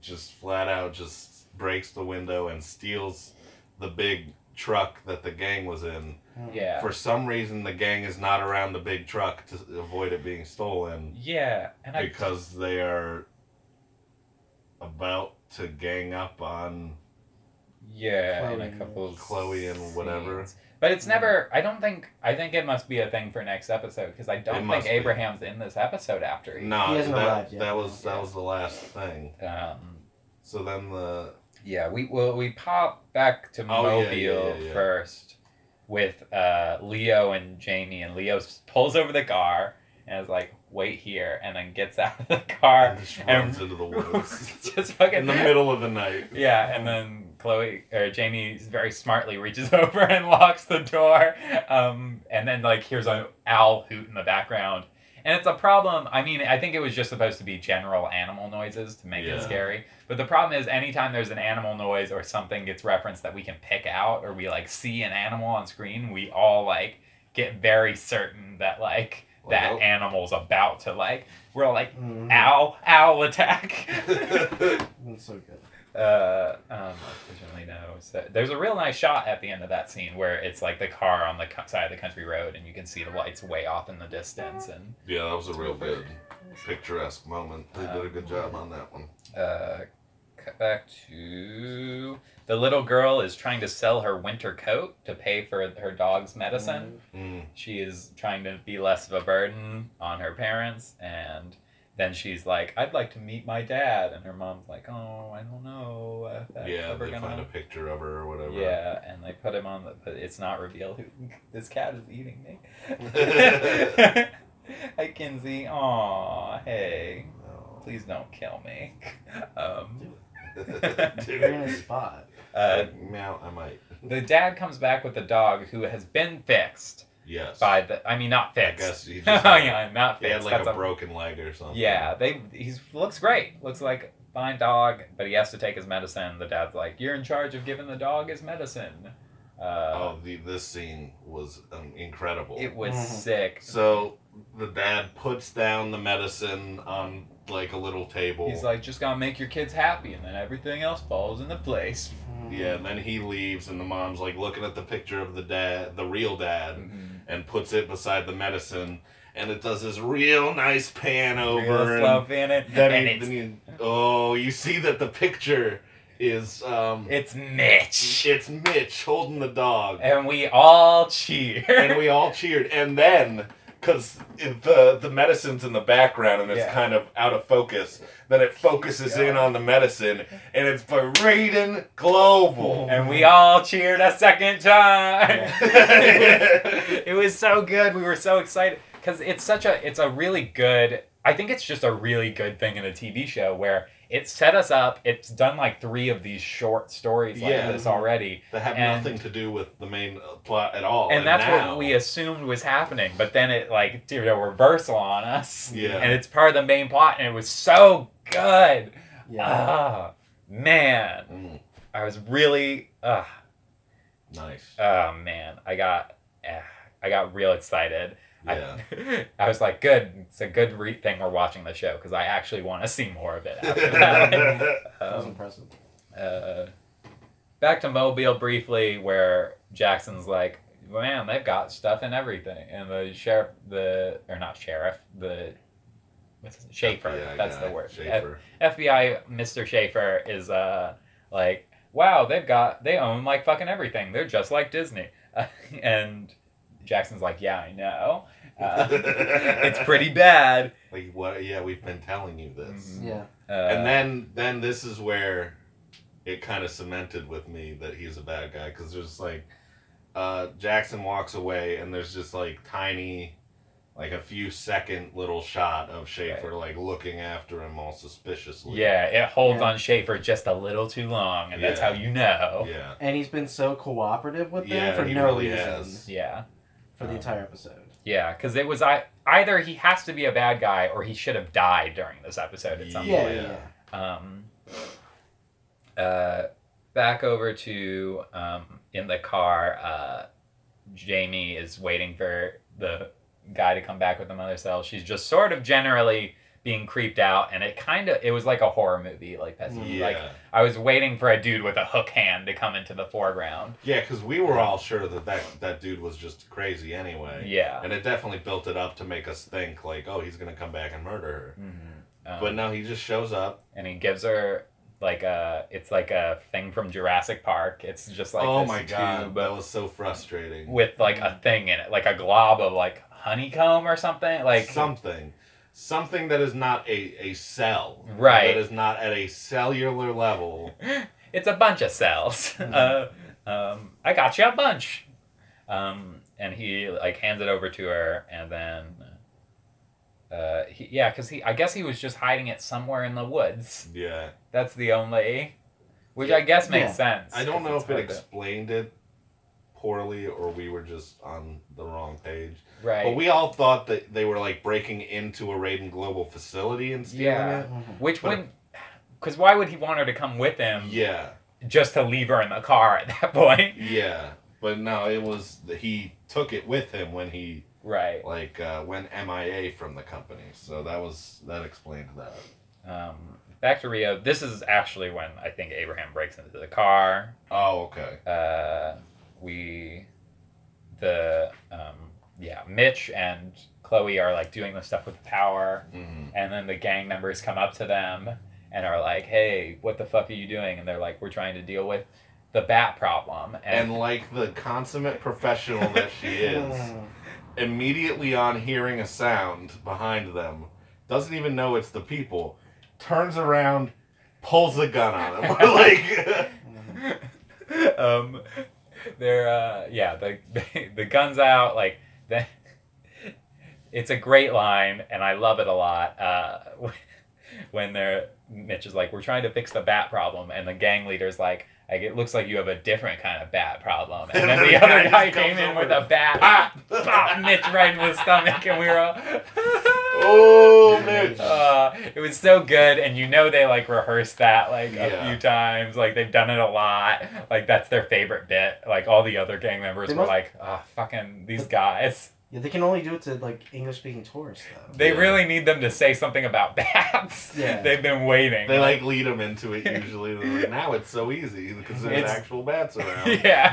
[SPEAKER 3] just flat out just breaks the window and steals the big truck that the gang was in.
[SPEAKER 1] yeah.
[SPEAKER 3] For some reason, the gang is not around the big truck to avoid it being stolen.
[SPEAKER 1] Yeah and I
[SPEAKER 3] because they are about to gang up on
[SPEAKER 1] yeah in a couple of
[SPEAKER 3] Chloe and whatever.
[SPEAKER 1] scenes. but it's never I don't think I think it must be a thing for next episode because I don't think
[SPEAKER 3] must be.
[SPEAKER 1] Abraham's in this episode after he
[SPEAKER 3] No,
[SPEAKER 2] He hasn't
[SPEAKER 3] that,
[SPEAKER 2] arrived yet.
[SPEAKER 3] that was that was the last thing.
[SPEAKER 1] um
[SPEAKER 3] So then the
[SPEAKER 1] Yeah, we well we pop back to
[SPEAKER 3] Oh,
[SPEAKER 1] Mobile
[SPEAKER 3] yeah, yeah, yeah.
[SPEAKER 1] first with uh, Leo and Jamie, and Leo pulls over the car and is like, "Wait here," and then gets out of the car
[SPEAKER 3] and just runs into the woods
[SPEAKER 1] just fucking
[SPEAKER 3] in the middle of the night.
[SPEAKER 1] Yeah, and then Chloe or Jamie very smartly reaches over and locks the door, um, and then like here's an owl hoot in the background. And it's a problem. I mean, I think it was just supposed to be general animal noises to make
[SPEAKER 3] Yeah.
[SPEAKER 1] it scary. But the problem is, anytime there's an animal noise or something gets referenced that we can pick out, or we like see an animal on screen, we all like get very certain that like that
[SPEAKER 3] Well-
[SPEAKER 1] animal's about to like. We're all like,
[SPEAKER 2] Mhm.
[SPEAKER 1] owl, owl attack.
[SPEAKER 2] That's so good.
[SPEAKER 1] Uh, um, unfortunately, no. So there's a real nice shot at the end of that scene where it's like the car on the co- side of the country road, and you can see the lights way off in the distance, and
[SPEAKER 3] Yeah, that was a real good picturesque moment. They did a good job on that one.
[SPEAKER 1] uh, cut back to the little girl is trying to sell her winter coat to pay for her dog's medicine.
[SPEAKER 3] Mm.
[SPEAKER 1] She is trying to be less of a burden on her parents, and then she's like, "I'd like to meet my dad," and her mom's like, "Oh, I don't know if that's
[SPEAKER 3] Yeah,
[SPEAKER 1] ever
[SPEAKER 3] they
[SPEAKER 1] gonna."
[SPEAKER 3] find a picture of her or whatever.
[SPEAKER 1] Yeah, and they put him on the. But it's not revealed who this cat is eating me. Hi, Kinsey. Aw, hey.
[SPEAKER 3] No.
[SPEAKER 1] Please don't kill me. Um,
[SPEAKER 2] You're in a spot.
[SPEAKER 1] uh,
[SPEAKER 3] meow, I might.
[SPEAKER 1] the dad comes back with the dog who has been fixed
[SPEAKER 3] Yes.
[SPEAKER 1] by the. I mean, not
[SPEAKER 3] I
[SPEAKER 1] fixed.
[SPEAKER 3] guess he
[SPEAKER 1] oh
[SPEAKER 3] just had,
[SPEAKER 1] yeah, not
[SPEAKER 3] he
[SPEAKER 1] fixed.
[SPEAKER 3] had like
[SPEAKER 1] That's
[SPEAKER 3] a broken leg or something.
[SPEAKER 1] Yeah, they. He's looks great. Looks like fine dog, but he has to take his medicine. The dad's like, "You're in charge of giving the dog his medicine." Uh,
[SPEAKER 3] Oh, the this scene was um, incredible.
[SPEAKER 1] It was
[SPEAKER 2] Mhm.
[SPEAKER 1] sick.
[SPEAKER 3] so the dad puts down the medicine on like a little table.
[SPEAKER 1] He's like, just gotta make your kids happy, and then everything else falls into place.
[SPEAKER 2] Mhm.
[SPEAKER 3] yeah, and then he leaves, and the mom's like looking at the picture of the dad, the real dad,
[SPEAKER 1] Mm-hmm.
[SPEAKER 3] And puts it beside the medicine. and it does this real nice pan over.
[SPEAKER 1] Real
[SPEAKER 3] and
[SPEAKER 1] slow fanning.
[SPEAKER 3] then,
[SPEAKER 1] and
[SPEAKER 3] you,
[SPEAKER 1] it's,
[SPEAKER 3] then you, oh, you see that the picture is um,
[SPEAKER 1] it's Mitch.
[SPEAKER 3] it's Mitch holding the dog,
[SPEAKER 1] And we all cheer.
[SPEAKER 3] and we all cheered. And then, because the the medicine's in the background and it's
[SPEAKER 1] Yeah.
[SPEAKER 3] kind of out of focus, then it focuses in on the medicine, and it's Reiden Global.
[SPEAKER 1] and we all cheered a second time. it was so good. We were so excited because it's such a it's a really good. I think it's just a really good thing in a TV show where it set us up. It's done like three of these short stories like
[SPEAKER 3] Yeah.
[SPEAKER 1] this already,
[SPEAKER 3] that have
[SPEAKER 1] And-
[SPEAKER 3] nothing to do with the main uh, plot at all.
[SPEAKER 1] and that's
[SPEAKER 3] now,
[SPEAKER 1] what we assumed was happening. But then it like did a reversal on us,
[SPEAKER 3] Yeah.
[SPEAKER 1] and it's part of the main plot, and it was so good.
[SPEAKER 2] Yeah.
[SPEAKER 1] Ah, man,
[SPEAKER 3] Mm,
[SPEAKER 1] I was really. Uh,
[SPEAKER 3] nice.
[SPEAKER 1] Oh man, I got, eh, I got real excited.
[SPEAKER 3] Yeah.
[SPEAKER 1] I, I was like, good. It's a good re- thing we're watching the show because I actually want to see more of it. After that.
[SPEAKER 2] That was
[SPEAKER 1] um,
[SPEAKER 2] impressive.
[SPEAKER 1] uh, back to Mobile briefly, where Jackson's like, man, they've got stuff and everything, and the sheriff, the or not sheriff, the what's Schaefer.
[SPEAKER 3] Yeah,
[SPEAKER 1] that's
[SPEAKER 3] guy,
[SPEAKER 1] the word.
[SPEAKER 3] Schaefer.
[SPEAKER 1] FBI Mr. Schaefer is uh like, wow, they've got they own like fucking everything. They're just like Disney. and Jackson's like, yeah, I know. Uh, it's pretty bad.
[SPEAKER 3] Like what? Yeah, we've been telling you this.
[SPEAKER 1] Mhm.
[SPEAKER 2] Yeah.
[SPEAKER 1] Uh,
[SPEAKER 3] and then then this is where it kind of cemented with me that he's a bad guy because there's like uh, Jackson walks away and there's just like tiny like a few second little shot of Schaefer like looking after him all suspiciously.
[SPEAKER 1] yeah, it holds
[SPEAKER 2] Yeah.
[SPEAKER 1] on Schaefer just a little too long, and that's how you know.
[SPEAKER 3] Yeah.
[SPEAKER 2] And he's been so cooperative with them
[SPEAKER 3] Yeah,
[SPEAKER 2] for
[SPEAKER 3] he
[SPEAKER 2] no
[SPEAKER 3] really
[SPEAKER 2] reason
[SPEAKER 3] has.
[SPEAKER 1] Yeah,
[SPEAKER 2] for the
[SPEAKER 3] Um,
[SPEAKER 2] entire episode.
[SPEAKER 1] yeah, because it was I either he has to be a bad guy or he should have died during this episode at some
[SPEAKER 2] Yeah,
[SPEAKER 1] point.
[SPEAKER 2] yeah.
[SPEAKER 3] Yeah.
[SPEAKER 1] Um, uh, back over to um, in the car. Uh, Jamie is waiting for the guy to come back with the mother cell. She's just sort of generally being creeped out, and it kind of it was like a horror movie, like Petsy.
[SPEAKER 3] Yeah.
[SPEAKER 1] Like I was waiting for a dude with a hook hand to come into the foreground.
[SPEAKER 3] Yeah, because we were all sure that, that that dude was just crazy anyway.
[SPEAKER 1] Yeah.
[SPEAKER 3] And it definitely built it up to make us think like, oh, he's gonna come back and murder her.
[SPEAKER 1] Mhm. Um,
[SPEAKER 3] But no, he just shows up.
[SPEAKER 1] and he gives her like a it's like a thing from Jurassic Park. It's just like
[SPEAKER 3] oh
[SPEAKER 1] this
[SPEAKER 3] my god,
[SPEAKER 1] tube
[SPEAKER 3] that was so frustrating.
[SPEAKER 1] with like a thing in it, like a glob of like honeycomb or something. Like
[SPEAKER 3] something, something that is not a a cell.
[SPEAKER 1] Right.
[SPEAKER 3] That is not at a cellular level.
[SPEAKER 1] it's a bunch of cells. Uh, um, I got you a bunch. Um, and he like hands it over to her, and then, uh, he, yeah, because he, I guess he was just hiding it somewhere in the woods.
[SPEAKER 3] Yeah.
[SPEAKER 1] That's the only, which I guess makes
[SPEAKER 2] Yeah.
[SPEAKER 1] sense.
[SPEAKER 3] I don't know if it
[SPEAKER 1] hard to-
[SPEAKER 3] explained it poorly or we were just on the wrong page.
[SPEAKER 1] Right.
[SPEAKER 3] But we all thought that they were like breaking into a Reiden Global facility and stealing
[SPEAKER 1] Yeah.
[SPEAKER 3] it.
[SPEAKER 2] Mhm.
[SPEAKER 1] Which
[SPEAKER 3] But-
[SPEAKER 1] wouldn't, because why would he want her to come with him
[SPEAKER 3] Yeah.
[SPEAKER 1] just to leave her in the car at that point?
[SPEAKER 3] Yeah. But no, it was he took it with him when he
[SPEAKER 1] Right.
[SPEAKER 3] like uh, went MIA from the company. So that was that explained that.
[SPEAKER 1] Um, back to Rio. This is actually when I think Abraham breaks into the car.
[SPEAKER 3] Oh, okay.
[SPEAKER 1] uh, we the um, yeah mitch and chloe are like doing the stuff with power.
[SPEAKER 3] Hmm
[SPEAKER 1] and then the gang members come up to them and are like hey what the fuck are you doing? And they're like we're trying to deal with the bat problem. And,
[SPEAKER 3] And like the consummate professional that she is, immediately on hearing a sound behind them, doesn't even know it's the people, turns around, pulls a gun on him. like,
[SPEAKER 1] um they're uh yeah the the guns out like it's a great line and i love it a lot uh when they're mitch is like we're trying to fix the bat problem and the gang leader's like like it looks like you have a different kind of bat problem and then the other guy
[SPEAKER 3] just
[SPEAKER 1] came in
[SPEAKER 3] over.
[SPEAKER 1] with a bat
[SPEAKER 3] Pop!
[SPEAKER 1] pop mitch right in the stomach and we were all
[SPEAKER 3] oh, Mitch.
[SPEAKER 1] uh, it was so good, and you know they like rehearsed that like a
[SPEAKER 3] Yeah.
[SPEAKER 1] few times. Like they've done it a lot. Like that's their favorite bit. Like all the other gang members
[SPEAKER 2] They
[SPEAKER 1] were
[SPEAKER 2] must-
[SPEAKER 1] like, "Ah, fucking these guys."
[SPEAKER 2] Yeah, they can only do it to like English speaking tourists though.
[SPEAKER 1] They
[SPEAKER 3] Yeah.
[SPEAKER 1] really need them to say something about bats.
[SPEAKER 2] Yeah.
[SPEAKER 1] They've been waiting.
[SPEAKER 3] They like lead them into it usually. They're like, now it's so easy because there's
[SPEAKER 1] It's-
[SPEAKER 3] actual bats around.
[SPEAKER 1] yeah.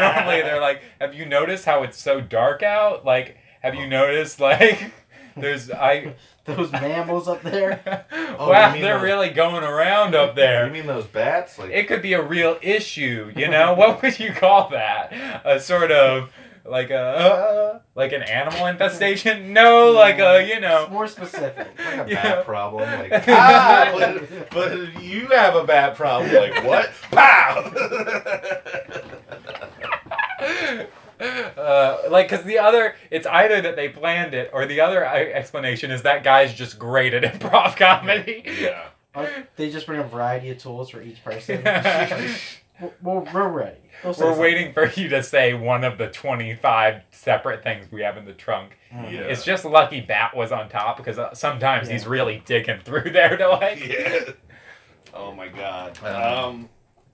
[SPEAKER 1] Normally they're like, "Have you noticed how it's so dark out?" Like, have you noticed like there's I
[SPEAKER 2] Those mammals up there.
[SPEAKER 3] Oh,
[SPEAKER 1] wow they're
[SPEAKER 3] those-
[SPEAKER 1] really going around up there.
[SPEAKER 3] You mean those bats? Like
[SPEAKER 1] It could be a real issue, you know. what would you call that? A sort of like a uh, like an animal infestation? No, like a you
[SPEAKER 2] It's
[SPEAKER 1] know.
[SPEAKER 2] more specific.
[SPEAKER 3] like a
[SPEAKER 1] Yeah.
[SPEAKER 3] bat problem. Like ah, but, but you have a bat problem. Like what? Pow!
[SPEAKER 1] Uh, like, cause the other, it's either that they planned it, or the other uh, explanation is that guy's just great at improv comedy.
[SPEAKER 3] yeah.
[SPEAKER 2] Or they just bring a variety of tools for each person. We're, we're, we're ready. They'll
[SPEAKER 1] We're waiting for you to say one of the 25 separate things we have in the trunk.
[SPEAKER 2] Mhm.
[SPEAKER 3] Yeah.
[SPEAKER 1] It's just lucky Bat was on top because uh, sometimes he's really digging through there to like.
[SPEAKER 3] Yeah. Oh my god.
[SPEAKER 1] Um,
[SPEAKER 3] Um.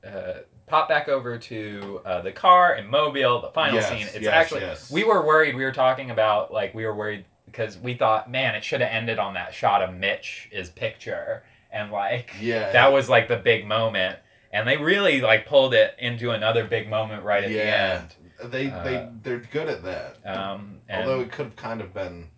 [SPEAKER 1] Uh, pop back over to uh, the car and Mobile, the final
[SPEAKER 3] Yes,
[SPEAKER 1] scene. It's
[SPEAKER 3] yes,
[SPEAKER 1] actually,
[SPEAKER 3] yes.
[SPEAKER 1] we were worried. We were talking about, like, we were worried because we thought, man, it should have ended on that shot of Mitch's picture. And, like,
[SPEAKER 3] Yeah.
[SPEAKER 1] that was, like, the big moment. And they really, like, pulled it into another big moment right at
[SPEAKER 3] Yeah. The end. They
[SPEAKER 1] Uh,
[SPEAKER 3] they they're good at that.
[SPEAKER 1] Um,
[SPEAKER 3] Although it could have kind of been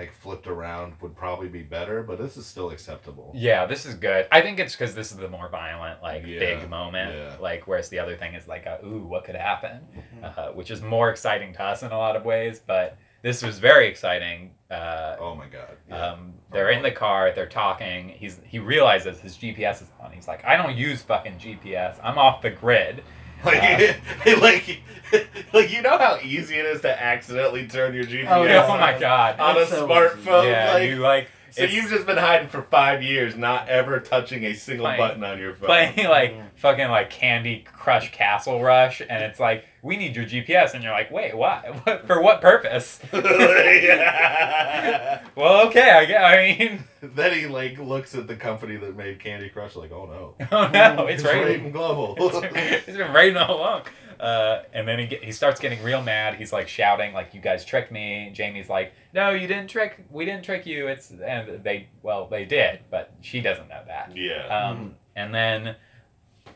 [SPEAKER 3] like flipped around would probably be better, but this is still acceptable.
[SPEAKER 1] Yeah, this is good. I think it's because this is the more violent, like
[SPEAKER 3] Yeah,
[SPEAKER 1] big moment.
[SPEAKER 3] yeah.
[SPEAKER 1] Like, whereas the other thing is like, a, ooh, what could happen?
[SPEAKER 2] Mhm.
[SPEAKER 1] Uh, which is more exciting to us in a lot of ways. But this was very exciting. Uh,
[SPEAKER 3] Oh my god. Yeah.
[SPEAKER 1] um, they're in the car. They're talking. He's he realizes his GPS is on. He's like, I don't use fucking GPS. I'm off the grid.
[SPEAKER 3] like, like, like you know how easy it is to accidentally turn your GPS
[SPEAKER 2] Oh,
[SPEAKER 1] Oh, my god.
[SPEAKER 3] on a
[SPEAKER 2] so
[SPEAKER 3] smartphone.
[SPEAKER 1] yeah,
[SPEAKER 3] like,
[SPEAKER 1] you like
[SPEAKER 3] so
[SPEAKER 1] it's
[SPEAKER 3] you've just been hiding for five years, not ever touching a single
[SPEAKER 1] Playing-
[SPEAKER 3] button on your phone.
[SPEAKER 1] playing like
[SPEAKER 2] Yeah.
[SPEAKER 1] fucking like Candy Crush Castle Rush, and it's like we need your GPS, and you're like, wait, what? what for what purpose? Well, okay, I get. I mean,
[SPEAKER 3] then he like looks at the company that made Candy Crush, like, oh no,
[SPEAKER 1] oh no, it's
[SPEAKER 3] Raven
[SPEAKER 1] raining.
[SPEAKER 3] Global.
[SPEAKER 1] it's it's been raining all along. Uh, and then he get, he starts getting real mad. He's like shouting, like "You guys tricked me." Jamie's like, "No, you didn't trick. We didn't trick you." It's and they well they did, but she doesn't know that.
[SPEAKER 3] yeah.
[SPEAKER 1] Um, and then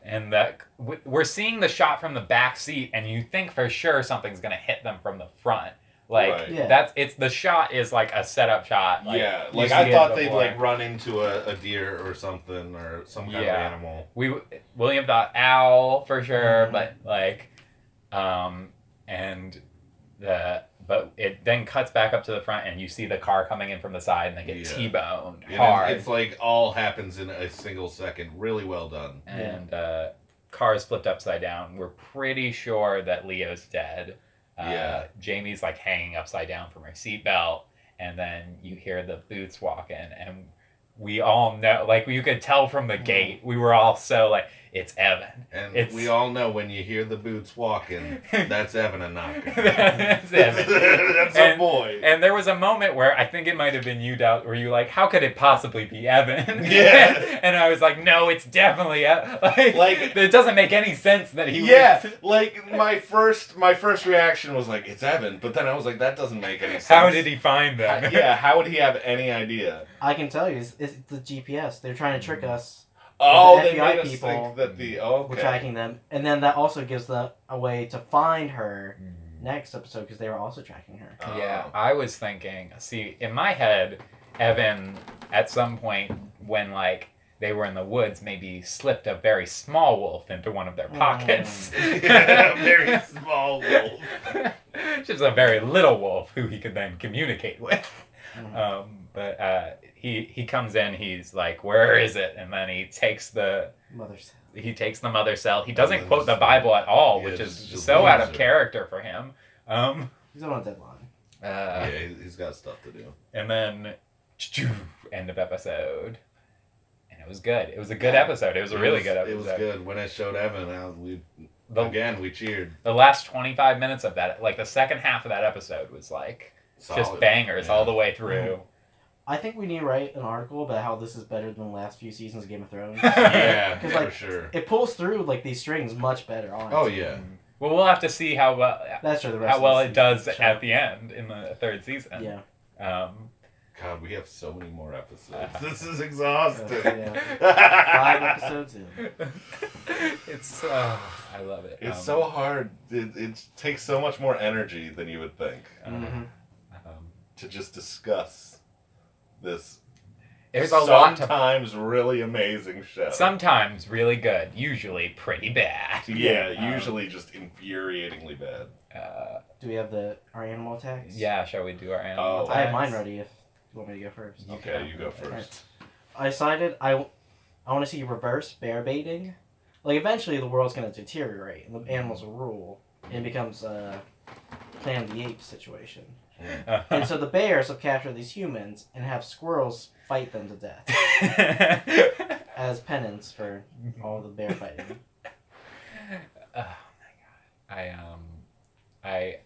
[SPEAKER 1] and that we're seeing the shot from the back seat, and you think for sure something's gonna hit them from the front. Like
[SPEAKER 3] Right.
[SPEAKER 2] Yeah.
[SPEAKER 1] that's it's the shot is like a setup shot. Like,
[SPEAKER 3] yeah, like I thought they'd like run into a, a deer or something or some kind
[SPEAKER 1] Yeah.
[SPEAKER 3] of animal.
[SPEAKER 1] we William thought owl for sure,
[SPEAKER 2] Mhm.
[SPEAKER 1] but like, um, and the but it then cuts back up to the front, and you see the car coming in from the side, and they get
[SPEAKER 3] Yeah.
[SPEAKER 1] t-boned
[SPEAKER 3] And
[SPEAKER 1] hard,
[SPEAKER 3] It's, it's like all happens in a single second. Really well done.
[SPEAKER 1] and uh, cars flipped upside down. We're pretty sure that Leo's dead. Uh,
[SPEAKER 3] Yeah.
[SPEAKER 1] Jamie's like hanging upside down from her seatbelt, and then you hear the boots walking and we all know, like you could tell from the
[SPEAKER 2] Mhm.
[SPEAKER 1] gate, we were all so like, it's Evan.
[SPEAKER 3] And
[SPEAKER 1] It's-
[SPEAKER 3] we all know when you hear the boots walking, that's Evan and Knocker.
[SPEAKER 1] That's Evan.
[SPEAKER 3] that's
[SPEAKER 1] And-
[SPEAKER 3] a boy.
[SPEAKER 1] And there was a moment where I think it might have been you, Doubt, where you were like, "How could it possibly be Evan?"
[SPEAKER 3] Yeah.
[SPEAKER 1] and I was like, "No, it's definitely Evan." Like,
[SPEAKER 3] Like-
[SPEAKER 1] it doesn't make any sense that he.
[SPEAKER 3] yeah,
[SPEAKER 1] Was...
[SPEAKER 3] like my first my first reaction was like it's Evan, but then I was like that doesn't make any sense.
[SPEAKER 1] How did he find them?
[SPEAKER 3] yeah, how would he have any idea?
[SPEAKER 2] I can tell you, it's, it's the GPS. They're trying to trick us.
[SPEAKER 3] Oh,
[SPEAKER 2] the
[SPEAKER 3] they
[SPEAKER 2] FBI
[SPEAKER 3] made us
[SPEAKER 2] people
[SPEAKER 3] think that the oh,
[SPEAKER 2] We're tracking them, and then that also gives them a way to find her
[SPEAKER 1] Mm.
[SPEAKER 2] next episode because they were also tracking her.
[SPEAKER 3] Oh.
[SPEAKER 1] Yeah, I was thinking. See, in my head, Evan, at some point when like they were in the woods, maybe slipped a very small wolf into one of their pockets.
[SPEAKER 3] yeah, very small wolf.
[SPEAKER 1] Just a very little wolf who he could then communicate with.
[SPEAKER 2] Mhm.
[SPEAKER 1] Um, but uh, he he comes in. He's like, "Where is it?" And then he takes the
[SPEAKER 2] mother cell.
[SPEAKER 1] he takes the mother cell. He doesn't
[SPEAKER 3] Mother's
[SPEAKER 1] quote the. Bible at all,
[SPEAKER 3] Yeah,
[SPEAKER 1] which is
[SPEAKER 3] just
[SPEAKER 1] so out of character for him. Um,
[SPEAKER 2] He's on a deadline.
[SPEAKER 1] uh,
[SPEAKER 3] yeah, he- he's got stuff to do.
[SPEAKER 1] And then end of episode. And it was good. It was a good episode. It was a really
[SPEAKER 3] was-
[SPEAKER 1] good episode.
[SPEAKER 3] It was good when it showed Evan. I we
[SPEAKER 1] The,
[SPEAKER 3] again we cheered.
[SPEAKER 1] the last 25 minutes of that, like the second half of that episode was like just bangers
[SPEAKER 3] Yeah.
[SPEAKER 1] all the way through.
[SPEAKER 2] I think we need to write an article about how this is better than the last few seasons of Game of Thrones.
[SPEAKER 3] Yeah,
[SPEAKER 2] 'Cause,
[SPEAKER 3] for
[SPEAKER 2] like,
[SPEAKER 3] sure.
[SPEAKER 2] it pulls through like these strings much better. Honestly.
[SPEAKER 3] Oh yeah.
[SPEAKER 1] Well, we'll have to see how well,
[SPEAKER 2] That's true. The rest
[SPEAKER 1] how well
[SPEAKER 2] of
[SPEAKER 1] it does
[SPEAKER 2] season.
[SPEAKER 1] at the end in the third season.
[SPEAKER 2] Yeah.
[SPEAKER 1] Um,
[SPEAKER 3] God, we have so many more episodes.
[SPEAKER 1] Uh-huh.
[SPEAKER 3] This is exhausting.
[SPEAKER 2] Five episodes in.
[SPEAKER 1] it's uh, I love it.
[SPEAKER 3] It's
[SPEAKER 1] Um,
[SPEAKER 3] so hard. It, it takes so much more energy than you would think.
[SPEAKER 1] uh,
[SPEAKER 2] Mhm.
[SPEAKER 3] to just discuss this
[SPEAKER 1] There's a lot to.
[SPEAKER 3] sometimes really amazing show.
[SPEAKER 1] Sometimes really good, usually pretty bad.
[SPEAKER 3] yeah,
[SPEAKER 1] Um,
[SPEAKER 3] usually just infuriatingly bad.
[SPEAKER 1] Uh,
[SPEAKER 2] Do we have the our animal attacks?
[SPEAKER 1] yeah, shall we do our animal?
[SPEAKER 3] Oh.
[SPEAKER 2] I have
[SPEAKER 1] attacks?
[SPEAKER 2] mine ready. If you want me to go first.
[SPEAKER 3] Okay,
[SPEAKER 1] can.
[SPEAKER 3] you go
[SPEAKER 2] Alright.
[SPEAKER 3] first.
[SPEAKER 2] I decided I, I want to see reverse bear baiting. Like eventually the world's gonna deteriorate and the animals will rule and it becomes a Planet of the Apes situation. And so the bears have captured these humans and have squirrels fight them to death as penance for all the bear fighting.
[SPEAKER 1] oh my god. I um I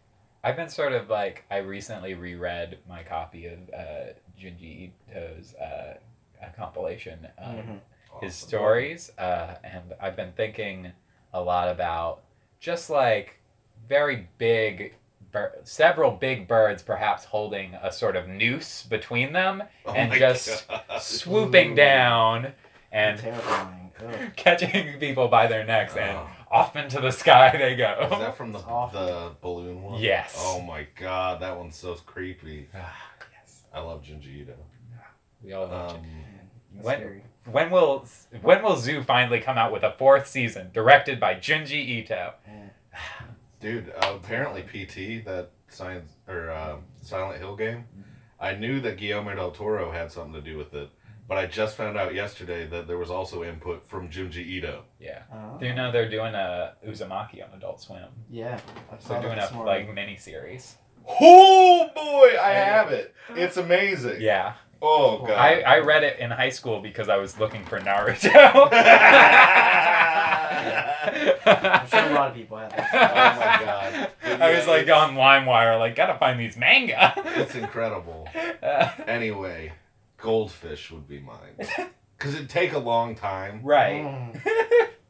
[SPEAKER 1] I've been sort of like I recently reread my copy of uh Junji Ito's uh a compilation of
[SPEAKER 2] Mhm.
[SPEAKER 1] his
[SPEAKER 3] Awesome.
[SPEAKER 1] stories uh and I've been thinking a lot about just like very big bir- several big birds perhaps holding a sort of noose between them
[SPEAKER 3] Oh
[SPEAKER 1] and just
[SPEAKER 3] God.
[SPEAKER 1] swooping
[SPEAKER 2] Ooh.
[SPEAKER 1] down and catching people by their necks and
[SPEAKER 3] Oh.
[SPEAKER 1] off into the sky they go.
[SPEAKER 3] Is that from the, the balloon one?
[SPEAKER 1] Yes.
[SPEAKER 3] Oh my god, that one's so creepy.
[SPEAKER 1] Ah, yes.
[SPEAKER 3] I love Junji Ito.
[SPEAKER 1] We all love
[SPEAKER 3] Um,
[SPEAKER 2] That's
[SPEAKER 1] When-
[SPEAKER 2] scary.
[SPEAKER 1] When will when will Zoo finally come out with a fourth season, directed by Junji Ito?
[SPEAKER 3] Dude, uh, apparently PT that science or uh, Silent Hill game, I knew that Guillermo del Toro had something to do with it, but I just found out yesterday that there was also input from Junji Ito.
[SPEAKER 1] Yeah.
[SPEAKER 2] Oh.
[SPEAKER 1] Do you know they're doing a Uzumaki on Adult Swim?
[SPEAKER 2] Yeah. I saw
[SPEAKER 1] They're doing
[SPEAKER 2] this
[SPEAKER 1] a
[SPEAKER 2] morning.
[SPEAKER 1] like mini series.
[SPEAKER 3] Oh boy, I have it. It's amazing.
[SPEAKER 1] Yeah.
[SPEAKER 3] Oh god.
[SPEAKER 1] I, I read it in high school because I was looking for Naruto.
[SPEAKER 2] I'm sure a lot of people have that.
[SPEAKER 3] Oh my God.
[SPEAKER 1] I was
[SPEAKER 3] Yeah,
[SPEAKER 1] like on LimeWire, like gotta find these manga.
[SPEAKER 3] it's incredible.
[SPEAKER 1] Uh,
[SPEAKER 3] Anyway, goldfish would be mine. Because it'd take a long time.
[SPEAKER 1] right.
[SPEAKER 2] Mm.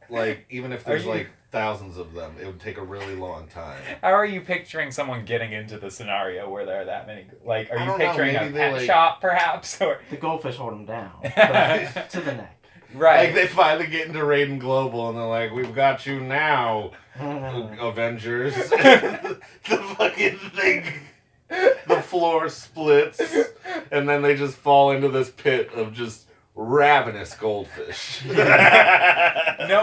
[SPEAKER 3] Like, even if there's
[SPEAKER 1] you-
[SPEAKER 3] like thousands of them, it would take a really long time.
[SPEAKER 1] How are you picturing someone getting into the scenario where there are that many? Like, are you
[SPEAKER 3] don't know,
[SPEAKER 1] picturing a pet
[SPEAKER 3] like-
[SPEAKER 1] shop, perhaps, or
[SPEAKER 2] The goldfish hold them down to the neck.
[SPEAKER 1] Right?
[SPEAKER 3] Like, they finally get into Reiden Global and they're like, we've got you now. Avengers. the fucking thing, the floor splits, and then they just fall into this pit of just ravenous goldfish.
[SPEAKER 1] no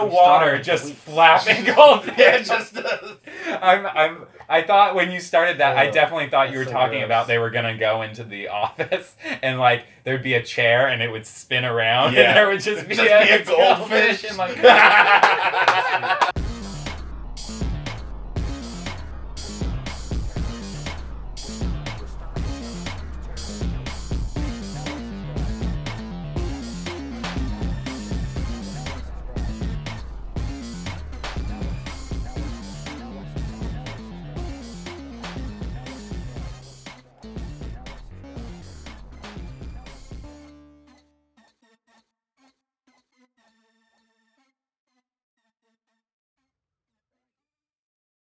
[SPEAKER 2] I'm
[SPEAKER 1] water, just flapping goldfish.
[SPEAKER 3] Yeah, just does.
[SPEAKER 1] I'm, I'm, I thought when you started that, I
[SPEAKER 2] oh,
[SPEAKER 1] definitely thought you were
[SPEAKER 2] so
[SPEAKER 1] talking
[SPEAKER 2] gross.
[SPEAKER 1] about they were gonna go into the office and like there'd be a chair and it would spin around
[SPEAKER 3] Yeah.
[SPEAKER 1] and there would just be,
[SPEAKER 3] Just
[SPEAKER 1] a,
[SPEAKER 3] be a goldfish.
[SPEAKER 1] and like.